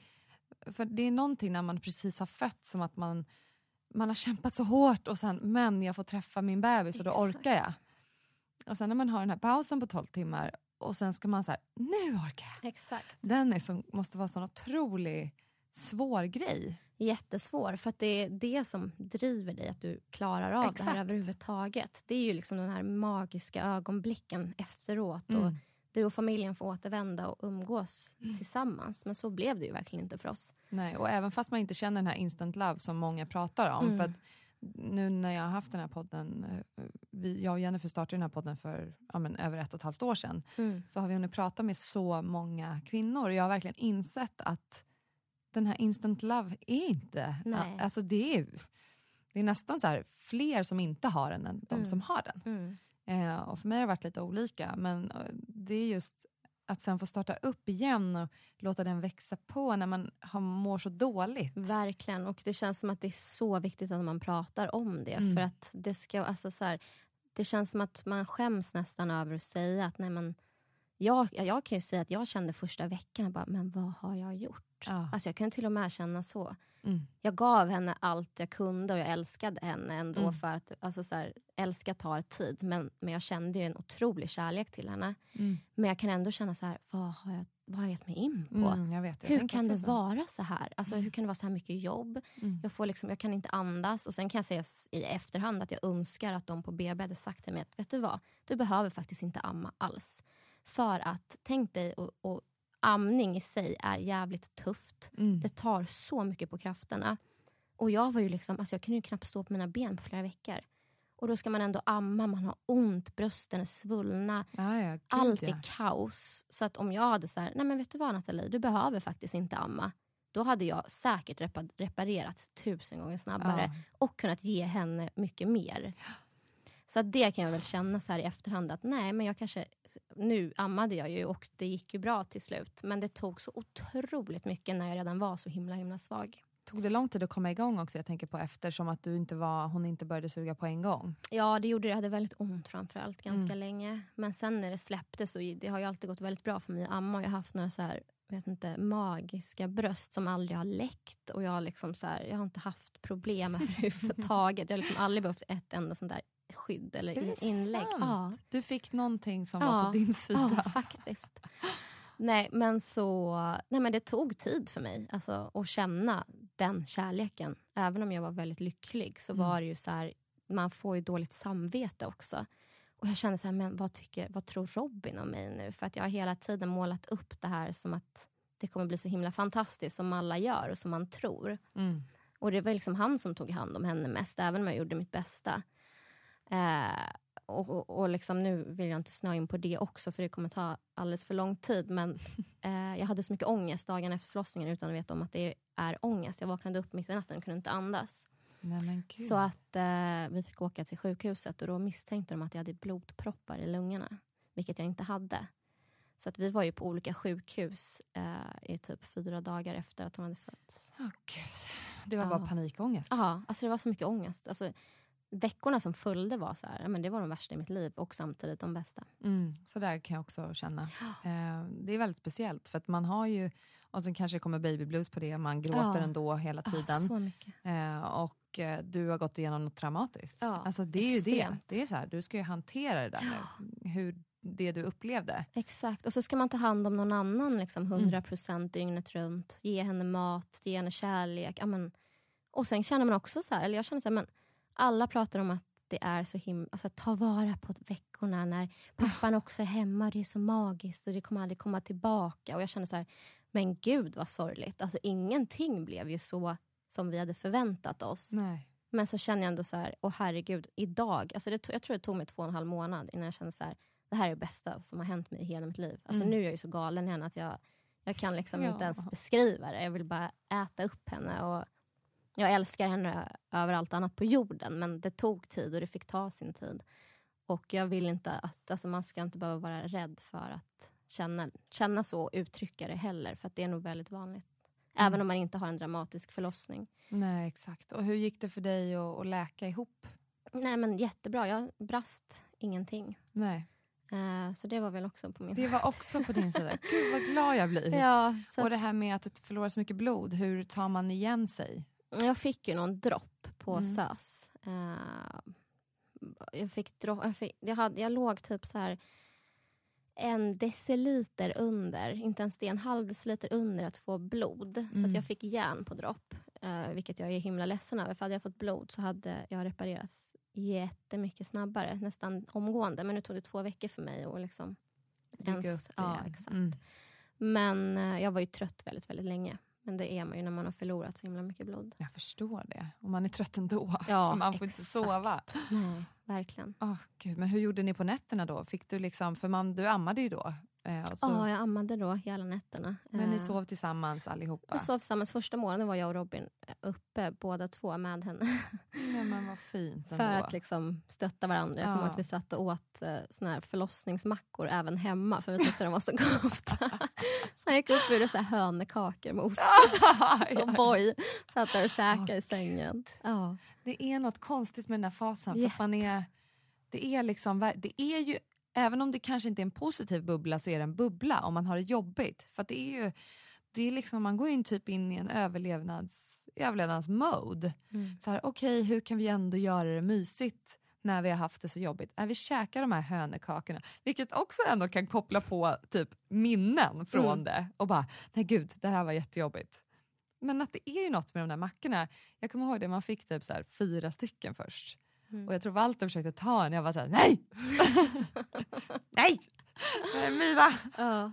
för det är någonting när man precis har fött som att man, man har kämpat så hårt och sen, men jag får träffa min bebis och då Exakt. orkar jag. Och sen när man har den här pausen på 12 timmar och sen ska man så här, nu orkar jag. Exakt. Den är som, måste vara en sån otrolig svår grej. Jättesvår, för att det är det som driver dig att du klarar av det Exakt. här överhuvudtaget. Det är ju liksom de här magiska ögonblicken efteråt. Och Mm. du och familjen får återvända och umgås tillsammans. Men så blev det ju verkligen inte för oss. Nej, och även fast man inte känner den här instant love som många pratar om. Mm. För att nu när jag har haft den här podden, eh, vi, jag och Jennifer startade den här podden för ja, men, över ett och ett halvt år sedan. Mm. Så har vi hunnit prata med så många kvinnor och jag har verkligen insett att den här instant love är inte, Nej. alltså det är, det är nästan så här fler som inte har den än de Mm. som har den. Mm. Eh, och för mig har det varit lite olika, men eh, det är just att sen få starta upp igen och låta den växa på när man har, mår så dåligt. Verkligen. Och det känns som att det är så viktigt att man pratar om det. Mm. För att det ska, alltså så här, det känns som att man skäms nästan över att säga att nej men, jag, jag kan ju säga att jag kände första veckan, bara, men vad har jag gjort? Ja. Alltså jag kan till och med känna så. Mm. Jag gav henne allt jag kunde och jag älskade henne ändå. Mm. För att alltså så här, älska tar tid, men, men jag kände ju en otrolig kärlek till henne. Mm. Men jag kan ändå känna så här, vad har jag, vad har jag gett mig in på? Mm, jag vet, jag hur kan det så. vara så här? Alltså, Hur kan det vara så här mycket jobb? Mm. Jag, får liksom, jag kan inte andas. Och Sen kan jag säga i efterhand att jag önskar att de på BB hade sagt till mig att vet du vad, du behöver faktiskt inte amma alls. För att, tänk dig, och, och amning i sig är jävligt tufft. Mm. Det tar så mycket på krafterna. Och jag var ju liksom, alltså jag kunde knappt stå på mina ben på flera veckor. Och då ska man ändå amma, man har ont, brösten är svullna. Ja, ja, gud, Allt ja. är kaos. Så att om jag hade så här, nej men vet du vad Nathalie, du behöver faktiskt inte amma. Då hade jag säkert repa- reparerat tusen gånger snabbare Ja. och kunnat ge henne mycket mer. *gasps* *gasps* Så det kan jag väl känna så här i efterhand att nej men jag kanske, nu ammade jag ju och det gick ju bra till slut. Men det tog så otroligt mycket när jag redan var så himla himla svag. Tog det lång tid att komma igång också? Jag tänker på eftersom att du inte var, hon inte började suga på en gång. Ja, det gjorde det. Jag hade väldigt ont framförallt ganska Mm. länge. Men sen när det släppte så det har ju alltid gått väldigt bra för mig att amma. Jag har haft några så här, vet inte, magiska bröst som aldrig har läckt. Och jag har, liksom så här, jag har inte haft problem överhuvudtaget. Jag har liksom aldrig behövt ett enda sånt där skydd eller in, inlägg. Ja. Du fick någonting som Ja. var på din sida. Ja, *laughs* faktiskt. Nej, men så, nej, men det tog tid för mig alltså, att känna den kärleken. Även om jag var väldigt lycklig så Mm. var det ju så här, man får ju dåligt samvete också. Och jag kände så här, men vad, tycker, vad tror Robin om mig nu? För att jag har hela tiden målat upp det här som att det kommer bli så himla fantastiskt som alla gör och som man tror. Mm. Och det var liksom han som tog hand om henne mest, även om jag gjorde mitt bästa. Eh, och och, och liksom, nu vill jag inte snöa in på det också, för det kommer ta alldeles för lång tid. Men *laughs* eh, jag hade så mycket ångest dagen efter förlossningen utan att veta om att det är ångest. Jag vaknade upp mitt i natten och kunde inte andas. Nej. Så att eh, vi fick åka till sjukhuset och då misstänkte de att jag hade blodproppar i lungorna. Vilket jag inte hade. Så att vi var ju på olika sjukhus eh, i typ fyra dagar efter att hon hade fötts. Gud. Det var Ja. bara panikångest. Ja, alltså det var så mycket ångest. Alltså, veckorna som följde var så här, ja, men det var de värsta i mitt liv och samtidigt de bästa. Mm, så där kan jag också känna. *gasps* Eh, det är väldigt speciellt för att man har ju, och sen kanske det kommer baby blues på det, man gråter Ja. ändå hela Ah, tiden. mycket. Eh, och eh, du har gått igenom något traumatiskt. Ja, alltså det är ju det. det är så här, du ska ju hantera det där nu, *gasps* hur det du upplevde. Exakt. Och så ska man ta hand om någon annan liksom, 100% dygnet runt. Ge henne mat, ge henne kärlek. Ja, men, och sen känner man också så här, eller jag känner så här, men alla pratar om att det är så himla, alltså ta vara på veckorna när pappan också är hemma och det är så magiskt och det kommer aldrig komma tillbaka. Och jag känner så här, men gud vad sorgligt. Alltså ingenting blev ju så som vi hade förväntat oss. Nej. Men så känner jag ändå så här, åh herregud, idag, alltså det, jag tror det tog mig två och en halv månad innan jag kände så här, det här är det bästa som har hänt mig i hela mitt liv. Alltså Mm. nu är jag ju så galen i henne att jag, jag kan liksom Ja. inte ens beskriva det. Jag vill bara äta upp henne. Och jag älskar henne över allt annat på jorden, men det tog tid och det fick ta sin tid. Och jag vill inte att, alltså man ska inte behöva vara rädd för att känna, känna så och uttrycka det heller. För att det är nog väldigt vanligt. Mm. Även om man inte har en dramatisk förlossning. Nej, exakt. Och hur gick det för dig att, att läka ihop? Nej men jättebra, jag brast ingenting. Nej. Eh, så det var väl också på min Det var också på din sida. Gud vad glad jag blir. *laughs* Ja, Och det här med att du förlorar så mycket blod, hur tar man igen sig? Jag fick ju någon dropp på Mm. SÖS. Eh, jag, fick dropp, jag, fick, jag, hade, jag låg typ så här en deciliter under, inte ens det, en halv deciliter under att få blod. Så Mm. att jag fick järn på dropp, eh, vilket jag är himla ledsen över. För hade jag fått blod så hade jag reparerats jättemycket snabbare, nästan omgående. Men nu tog det två veckor för mig att liksom ens... Ja, exakt. Mm. Men eh, jag var ju trött väldigt, väldigt länge. Men det är man ju när man har förlorat så himla mycket blod. Jag förstår det. Och man är trött ändå. Ja, *laughs* för man får inte exakt. sova. Nej, verkligen. Åh, Gud, men hur gjorde ni på nätterna då? Fick du liksom, för man, du ammade ju då. Eh, och så, Ja, jag ammade då hela nätterna. men ni Eh, sov tillsammans allihopa? Vi sov tillsammans. Första morgonen var jag och Robin eh, uppe båda två med henne. Nej, men vad fint *laughs* för ändå. att liksom stötta varandra. Jag kommer Ja. att vi satt och åt såna här förlossningsmackor även hemma för vi tyckte de var så *laughs* goda. så jag gick upp och gjorde så här hönekakor med ost *laughs* och boy. Satt där och käkade Åh, i sängen. Ja. Det är något konstigt med den här fasen. För man är, det, är liksom, det är ju, även om det kanske inte är en positiv bubbla så är det en bubbla om man har det jobbigt. För det är ju, det är liksom, man går in typ in i en överlevnads, överlevnadsmode. Mm. Så här, okej, hur kan vi ändå göra det mysigt när vi har haft det så jobbigt? Äh, vi käkar de här hönekakorna, vilket också ändå kan koppla på typ minnen från Mm. det och bara, nej gud, det här var jättejobbigt. Men att det är ju något med de där mackorna. Jag kommer ihåg det, man fick typ så här fyra stycken först. Mm. Och jag tror Walter försökte ta en, jag var så här, nej! *laughs* nej! Mina! Ja.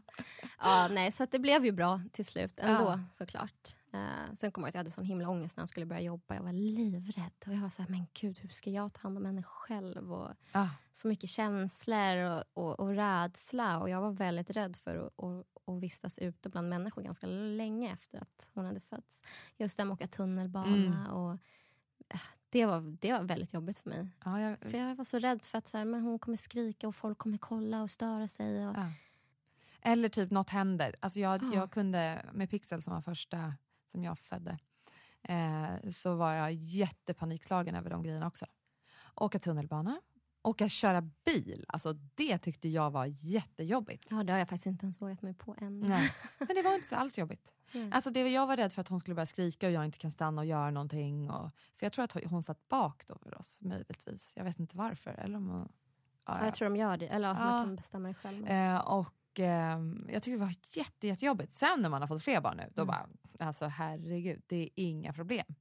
ja, nej, så att det blev ju bra till slut ändå Ja. såklart. Eh, sen kom jag att jag hade sån himla ångest när jag skulle börja jobba. Jag var livrädd. Och jag var så här, men gud, hur ska jag ta hand om henne själv? Och Ah. så mycket känslor och, och, och rädsla. Och jag var väldigt rädd för att, att, att vistas ute bland människor ganska länge efter att hon hade fötts. Just det med att åka tunnelbana. Mm. Och, eh, det, var, det var väldigt jobbigt för mig. Ja, jag, För jag var så rädd för att så här, men hon kommer skrika och folk kommer kolla och störa sig. Och, Ja. Eller typ något händer. Alltså jag, Ja. jag kunde, med Pixel som var första som jag födde, eh, så var jag jättepanikslagen över de grejerna också. Åka tunnelbana, åka köra bil, alltså det tyckte jag var jättejobbigt. Ja, det har jag faktiskt inte ens vågat mig på än. Nej. *laughs* Men det var inte så alls jobbigt. Nej. Alltså det, jag var rädd för att hon skulle börja skrika och jag inte kan stanna och göra någonting. Och, för jag tror att hon satt bak då för oss, möjligtvis. Jag vet inte varför. Eller om hon, ja, Ja, jag tror de gör det. Eller ja, man kan bestämma det själv. Eh, och ehm, jag tyckte det var jätte, jättejobbigt. Sen när man har fått fler barn nu, då Mm. bara, alltså herregud, det är inga problem.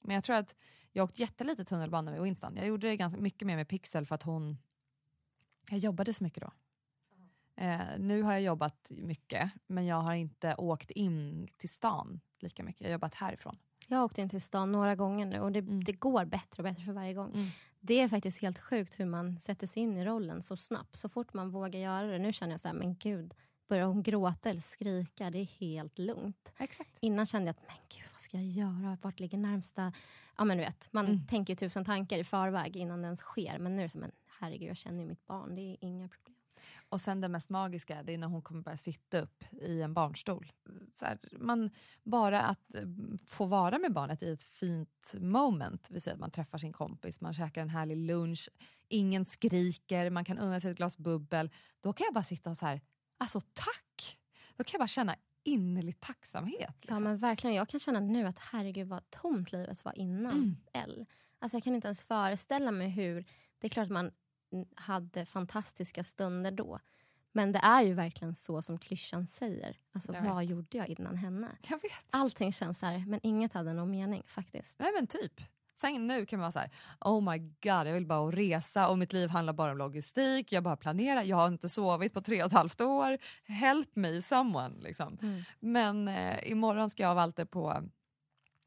Men jag tror att jag åkte jättelite tunnelbana med Winston. Jag gjorde det ganska mycket mer med Pixel för att hon, jag jobbade så mycket då. Eh, nu har jag jobbat mycket, men jag har inte åkt in till stan lika mycket. Jag har jobbat härifrån. Jag har åkt in till stan några gånger nu och det, Mm. det går bättre och bättre för varje gång. Mm. Det är faktiskt helt sjukt hur man sätter sig in i rollen så snabbt. Så fort man vågar göra det. Nu känner jag så här, men gud, börjar hon gråta eller skrika, det är helt lugnt. Exakt. Innan kände jag att, men gud, vad ska jag göra? Vart ligger närmsta? Ja, men du vet, man Mm. tänker tusen tankar i förväg innan det ens sker. Men nu är det som, men herregud, jag känner ju mitt barn, det är inga problem. Och sen det mest magiska, det är när hon kommer börja sitta upp i en barnstol. Så här, man, bara att eh, få vara med barnet i ett fint moment, vill säga att man träffar sin kompis, man käkar en härlig lunch, ingen skriker, man kan unna sig ett glas bubbel. Då kan jag bara sitta och så här, alltså tack! Då kan jag bara känna innerlig tacksamhet. Ja Liksom. men verkligen, jag kan känna nu att herregud vad tomt livet var innan Mm. L. Alltså jag kan inte ens föreställa mig hur, det är klart att man hade fantastiska stunder då. Men det är ju verkligen så som klyschan säger. Alltså Jag vad vet. gjorde jag innan henne? Jag vet. Allting känns så här, men inget hade någon mening faktiskt. Nej men typ. Sen nu kan man vara så här, oh my god, jag vill bara resa och mitt liv handlar bara om logistik, jag bara planerar, jag har inte sovit på tre och ett halvt år, help me someone. Liksom. Mm. Men eh, imorgon ska jag och Walter på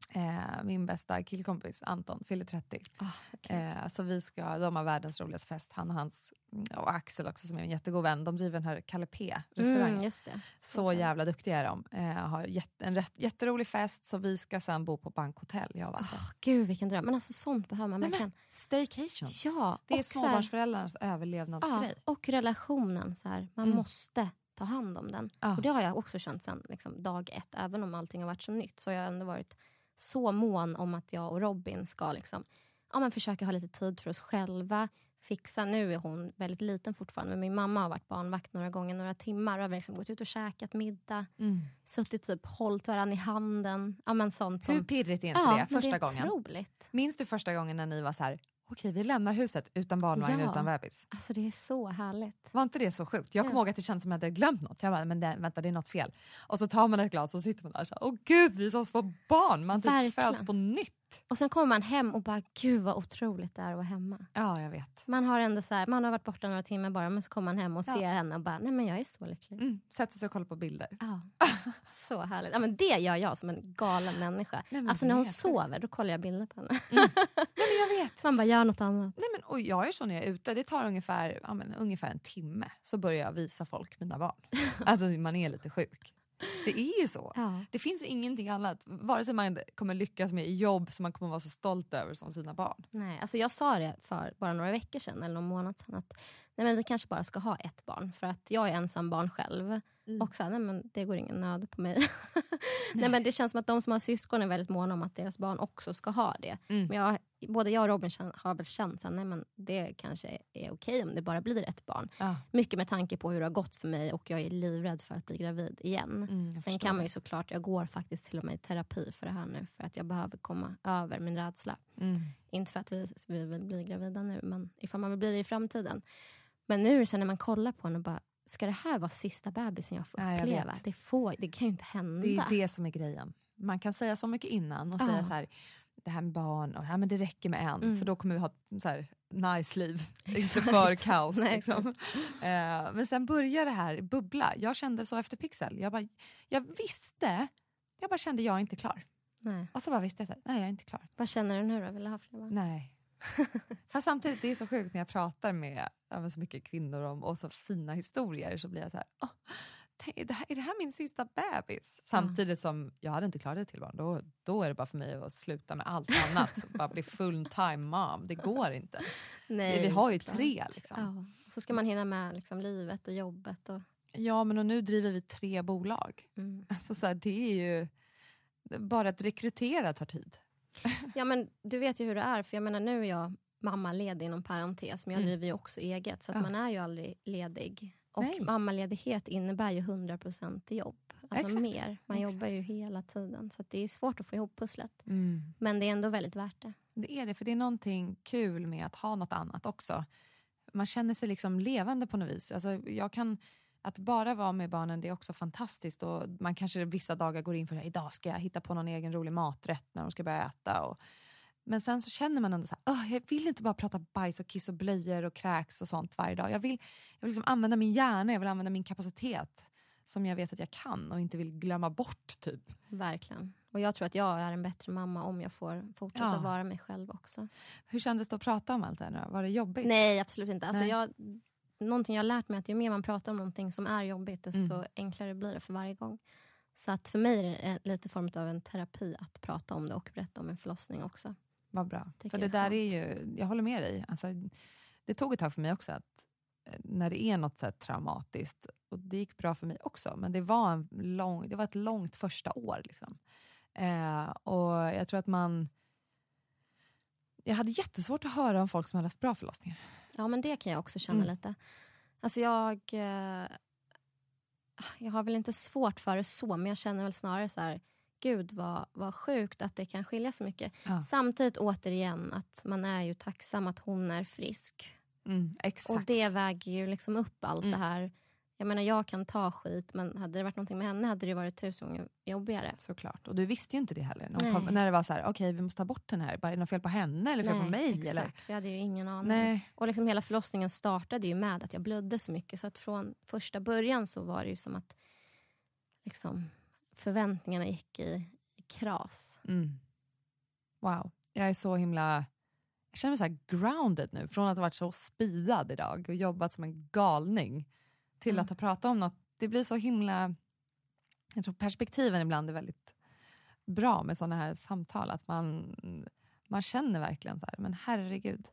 Eh, min bästa killkompis Anton fyller 30. Oh, eh, så vi ska, de har världens roligaste fest. Han och hans och Axel också som är en jättegod vän. De driver den här Kalle P restaurang. Mm. Så, så jävla duktiga är de. Eh, har jätte, en rätt, jätterolig fest så vi ska sen bo på bankhotell. Jag oh, Gud vilken dröm. Men alltså sånt behöver man verkligen. Staycation. Ja, det är småbarnsföräldrarnas överlevnadsgrej. Ja, och relationen. Så här, man mm. måste ta hand om den. Ja. Och Det har jag också känt sen liksom, dag ett. Även om allting har varit så nytt så har jag ändå varit så mån om att jag och Robin ska liksom, ja, men försöka ha lite tid för oss själva. Fixa, nu är hon väldigt liten fortfarande men min mamma har varit barnvakt några gånger, några timmar och har liksom gått ut och käkat middag. Mm. Suttit typ, hållit varandra i handen. Ja, men sånt som, Hur pirrigt är inte ja, det första det är gången? Otroligt. Minns du första gången när ni var så här, okej vi lämnar huset utan barnvagn, Ja. utan bebis? Alltså det är så härligt. Var inte det så sjukt? Jag kommer Ja. ihåg att det kändes som att jag hade glömt något. Jag bara, men det, vänta det är något fel. Och så tar man ett glas och sitter man där så här, åh gud vi är som små barn. Man typ Verkligen. föds på nytt. Och sen kommer man hem och bara, gud vad otroligt det är att vara hemma. Ja jag vet. Man har ändå så här, man har varit borta några timmar bara men så kommer man hem och Ja. ser henne och bara, nej men jag är så lycklig. Mm. Sätter sig och kollar på bilder. Ja, så härligt. Ja, men det gör jag som en galen människa. Nej, alltså när är hon sover då kollar jag bilder på henne. Nej, men jag vet. Man bara, gör något annat. Nej, men, och jag är så när jag är ute, det tar ungefär, ja, men, ungefär en timme så börjar jag visa folk mina barn. *laughs* Alltså man är lite sjuk. Det är ju så. Ja. Det finns ju ingenting annat, vare sig man kommer lyckas med i jobb som man kommer vara så stolt över som sina barn. Nej, alltså jag sa det för bara några veckor sedan eller någon månad sedan att nej, men vi kanske bara ska ha ett barn för att jag är ensam barn själv. Mm. Och så här, nej, men det går ingen nöd på mig. *laughs* nej. men det känns som att de som har syskon är väldigt måna om att deras barn också ska ha det. Mm. Men jag, både jag och Robin har väl känt att det kanske är okej om det bara blir ett barn. Ja. Mycket med tanke på hur det har gått för mig och jag är livrädd för att bli gravid igen. Mm, Sen kan man ju såklart, jag går faktiskt till och med i terapi för det här nu för att jag behöver komma över min rädsla. Mm. Inte för att vi, vi vill bli gravida nu, men ifall man vill bli det i framtiden. Men nu sen när man kollar på henne och bara, ska det här vara sista bebisen jag får Ja, jag uppleva? det, får, det kan ju inte hända. Det är det som är grejen. Man kan säga så mycket innan och Ja. säga så här, det här med barn, och, ja, men det räcker med en Mm. för då kommer vi ha ett så här, nice liv, *laughs* inte för kaos. Nej, liksom. Eh, men sen börjar det här bubbla. Jag kände så efter Pixel. Jag, bara, jag visste, jag bara kände jag är inte klar. Nej. Och så bara visste jag, nej jag är inte klar. Vad känner du nu då? Vill du ha fler barn? Nej. *laughs* Fast samtidigt, det är så sjukt när jag pratar med ja, så mycket kvinnor om och så fina historier så blir jag så här, "Åh, tänk, är, det här, är det här min sista bebis? Samtidigt som jag hade inte klarat det till barn. Då, då är det bara för mig att sluta med allt annat. *laughs* bara bli full time mom. Det går inte. Nej, vi har ju såklart. tre. Liksom. Ja. Så ska man hinna med liksom, livet och jobbet. Och, Ja, men och nu driver vi tre bolag. mm. *laughs* Alltså, så här, det är ju... Bara att rekrytera tar tid. Ja men du vet ju hur det är, för jag menar nu är jag mammaledig inom parentes, men jag Mm. driver ju också eget, så Ja. man är ju aldrig ledig. Och Nej. mammaledighet innebär ju 100% jobb. Alltså Exakt. mer. Man Exakt. jobbar ju hela tiden, så det är svårt att få ihop pusslet. Mm. Men det är ändå väldigt värt det. Det är det, för det är någonting kul med att ha något annat också. Man känner sig liksom levande på något vis. Alltså, jag kan, att bara vara med barnen det är också fantastiskt. Och man kanske vissa dagar går in för att idag ska jag hitta på någon egen rolig maträtt när de ska börja äta. Och, men sen så känner man ändå så här, "Åh, jag vill inte bara prata bajs och kiss och blöjor och kräks och sånt varje dag. Jag vill, jag vill liksom använda min hjärna, jag vill använda min kapacitet som jag vet att jag kan och inte vill glömma bort. typ. Verkligen. Och jag tror att jag är en bättre mamma om jag får fortsätta Ja. vara mig själv också. Hur kändes det att prata om allt det här? Var det jobbigt? Nej, absolut inte. Alltså Nej. jag, någonting jag har lärt mig att ju mer man pratar om någonting som är jobbigt, desto Mm. enklare blir det för varje gång. Så att för mig är det lite form av en terapi att prata om det och berätta om en förlossning också. Vad bra. Tycker För det det är där är ju, jag håller med dig. Alltså, det tog ett tag för mig också att eh, när det är något så traumatiskt, och det gick bra för mig också, men det var, en lång, det var ett långt första år. Liksom. Eh, och jag tror att man... Jag hade jättesvårt att höra om folk som hade haft bra förlossningar. Ja, men det kan jag också känna Mm. lite. Alltså jag... Eh, jag har väl inte svårt för det så, men jag känner väl snarare så här... Gud vad, vad sjukt att det kan skilja så mycket. Ja. Samtidigt återigen att man är ju tacksam att hon är frisk. Mm. Och det väger ju liksom upp allt Mm. det här. Jag menar jag kan ta skit men hade det varit någonting med henne hade det varit tusen gånger jobbigare. Såklart. Och du visste ju inte det heller. När, Nej. kom, när det var så här, okej vi måste ta bort den här. Bara, är det något fel på henne eller fel på mig? exakt. Eller? Jag hade ju ingen aning. Nej. Och liksom hela förlossningen startade ju med att jag blödde så mycket. Så att från första början så var det ju som att liksom, förväntningarna gick i, i kras. Mm. Wow. Jag är så himla... Jag känner mig så grounded nu. Från att ha varit så speedad idag och jobbat som en galning till Mm. att ha pratat om något. Det blir så himla... Jag tror perspektiven ibland är väldigt bra med sådana här samtal. Att man, man känner verkligen så här, men herregud.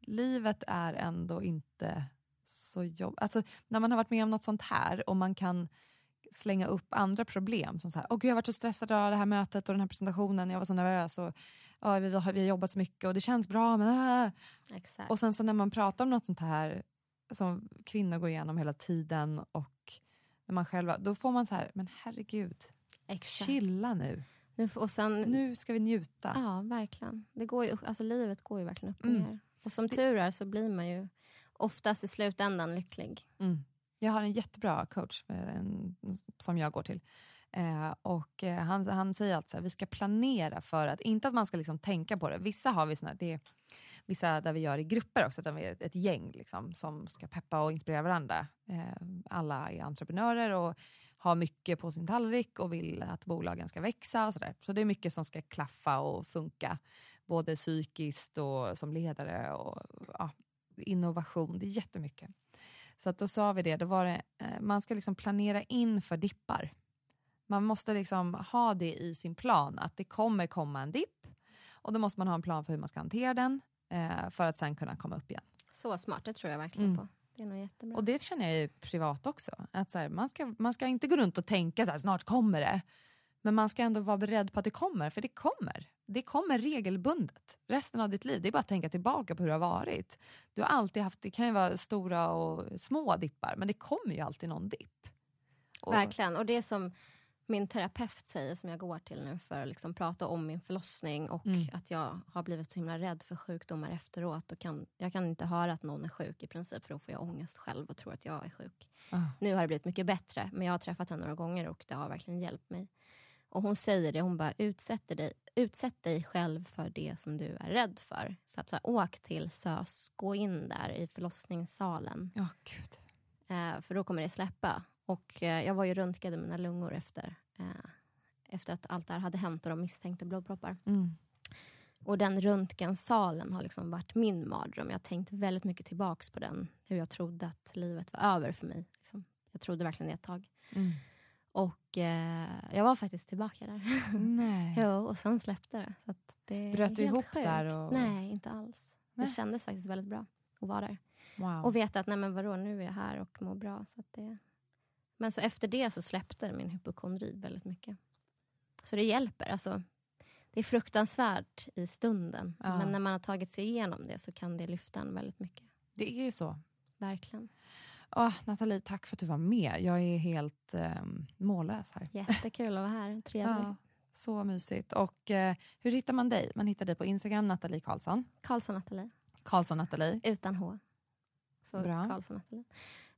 Livet är ändå inte så jobbigt. Alltså, när man har varit med om något sånt här och man kan slänga upp andra problem. Som så här, Åh gud, jag har varit så stressad av det här mötet och den här presentationen. Jag var så nervös. Och, ja, vi, har, vi har jobbat så mycket och det känns bra. Men, äh. Exakt. Och sen så när man pratar om något sånt här som kvinnor går igenom hela tiden och när man själva, då får man så här, men herregud, Exakt. chilla nu. Nu, och sen, Nu ska vi njuta. Ja, verkligen. Det går ju, alltså, livet går ju verkligen upp och Mm. ner. Och som tur är så blir man ju oftast i slutändan lycklig. Mm. Jag har en jättebra coach eh, en, som jag går till. Eh, och eh, han, han säger att vi ska planera för att, inte att man ska liksom tänka på det. Vissa har vi såna, det är, vissa där vi gör i grupper också, där vi är ett gäng liksom, som ska peppa och inspirera varandra. Eh, alla är entreprenörer och har mycket på sin tallrik och vill att bolagen ska växa och sådär. Så det är mycket som ska klaffa och funka, både psykiskt och som ledare och ja, innovation. Det är jättemycket. Så att då sa vi det, då var det eh, man ska liksom planera in för dippar. Man måste liksom ha det i sin plan, att det kommer komma en dipp och då måste man ha en plan för hur man ska hantera den eh, för att sen kunna komma upp igen. Så smart, det tror jag verkligen Mm. på. Det är nog jättebra. Och det känner jag ju privat också. Att så här, man, ska, man ska inte gå runt och tänka så här, snart kommer det. Men man ska ändå vara beredd på att det kommer, för det kommer. Det kommer regelbundet. Resten av ditt liv, det är bara att tänka tillbaka på hur det har varit. Du har alltid haft, det kan ju vara stora och små dippar, men det kommer ju alltid någon dipp. Och- Verkligen. Och det som min terapeut säger, som jag går till nu för att liksom prata om min förlossning och Mm. att jag har blivit så himla rädd för sjukdomar efteråt. Och kan, jag kan inte höra att någon är sjuk i princip, för då får jag ångest själv och tror att jag är sjuk. Ah. Nu har det blivit mycket bättre, men jag har träffat henne några gånger och det har verkligen hjälpt mig. Och hon säger det, hon bara utsätter dig, utsätt dig själv för det som du är rädd för. Så att så här, åk till SÖS, gå in där i förlossningssalen. Ja, gud. Eh, för då kommer det släppa. Och eh, jag var ju röntgade mina lungor efter, eh, efter att allt det här hade hänt och de misstänkte blodproppar. Mm. Och den röntgensalen har liksom varit min mardröm. Jag har tänkt väldigt mycket tillbaks på den. Hur jag trodde att livet var över för mig. Liksom. Jag trodde verkligen det ett tag. Mm. Och eh, jag var faktiskt tillbaka där. *laughs* Nej. jo, och sen släppte det. Så det Bröt du ihop sjukt. där och- Nej, inte alls. Nej. Det kändes faktiskt väldigt bra att vara där. Wow. Och veta att nej men vadå, nu är jag här och mår bra. Så det... Men så efter det så släppte min hypokondri väldigt mycket. Så det hjälper. Alltså, det är fruktansvärt i stunden. Ja. Men när man har tagit sig igenom det så kan det lyfta en väldigt mycket. Det är ju så. Verkligen. Åh, Nathalie, tack för att du var med. Jag är helt um, mållös här. Jättekul att vara här. Trevligt. Ja, så mysigt. Och eh, hur hittar man dig? Man hittar dig på Instagram, Nathalie Karlsson. Karlsson Nathalie. Karlsson Nathalie. Utan H. Så Bra. Karlsson Nathalie.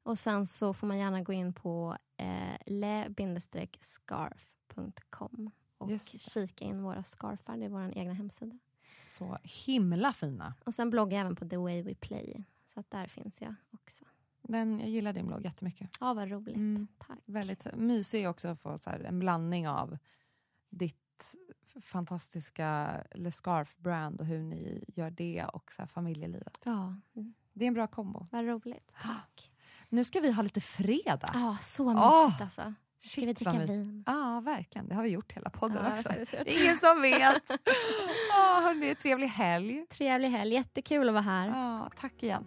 Och sen så får man gärna gå in på eh, le-scarf.com och kika in våra scarfar. Det är vår egna hemsida. Så himla fina. Och sen bloggar jag även på The Way We Play. Så att där finns jag också. Den, jag gillar din blogg jättemycket. Ja, vad roligt. Mm. Tack. Väldigt mysig också att få så här, en blandning av ditt fantastiska Le Scarf-brand och hur ni gör det och så här, familjelivet. Ja, mm, Det är en bra kombo. vad roligt. Tack. Nu ska vi ha lite fredag. Ja, så Åh, mysigt alltså. Ska vi Shit, dricka vin? Ja, verkligen. Det har vi gjort hela podden har också. Det är ingen som vet. oh, *laughs* hörni, trevlig helg. Trevlig helg. Jättekul att vara här. Ja, tack igen.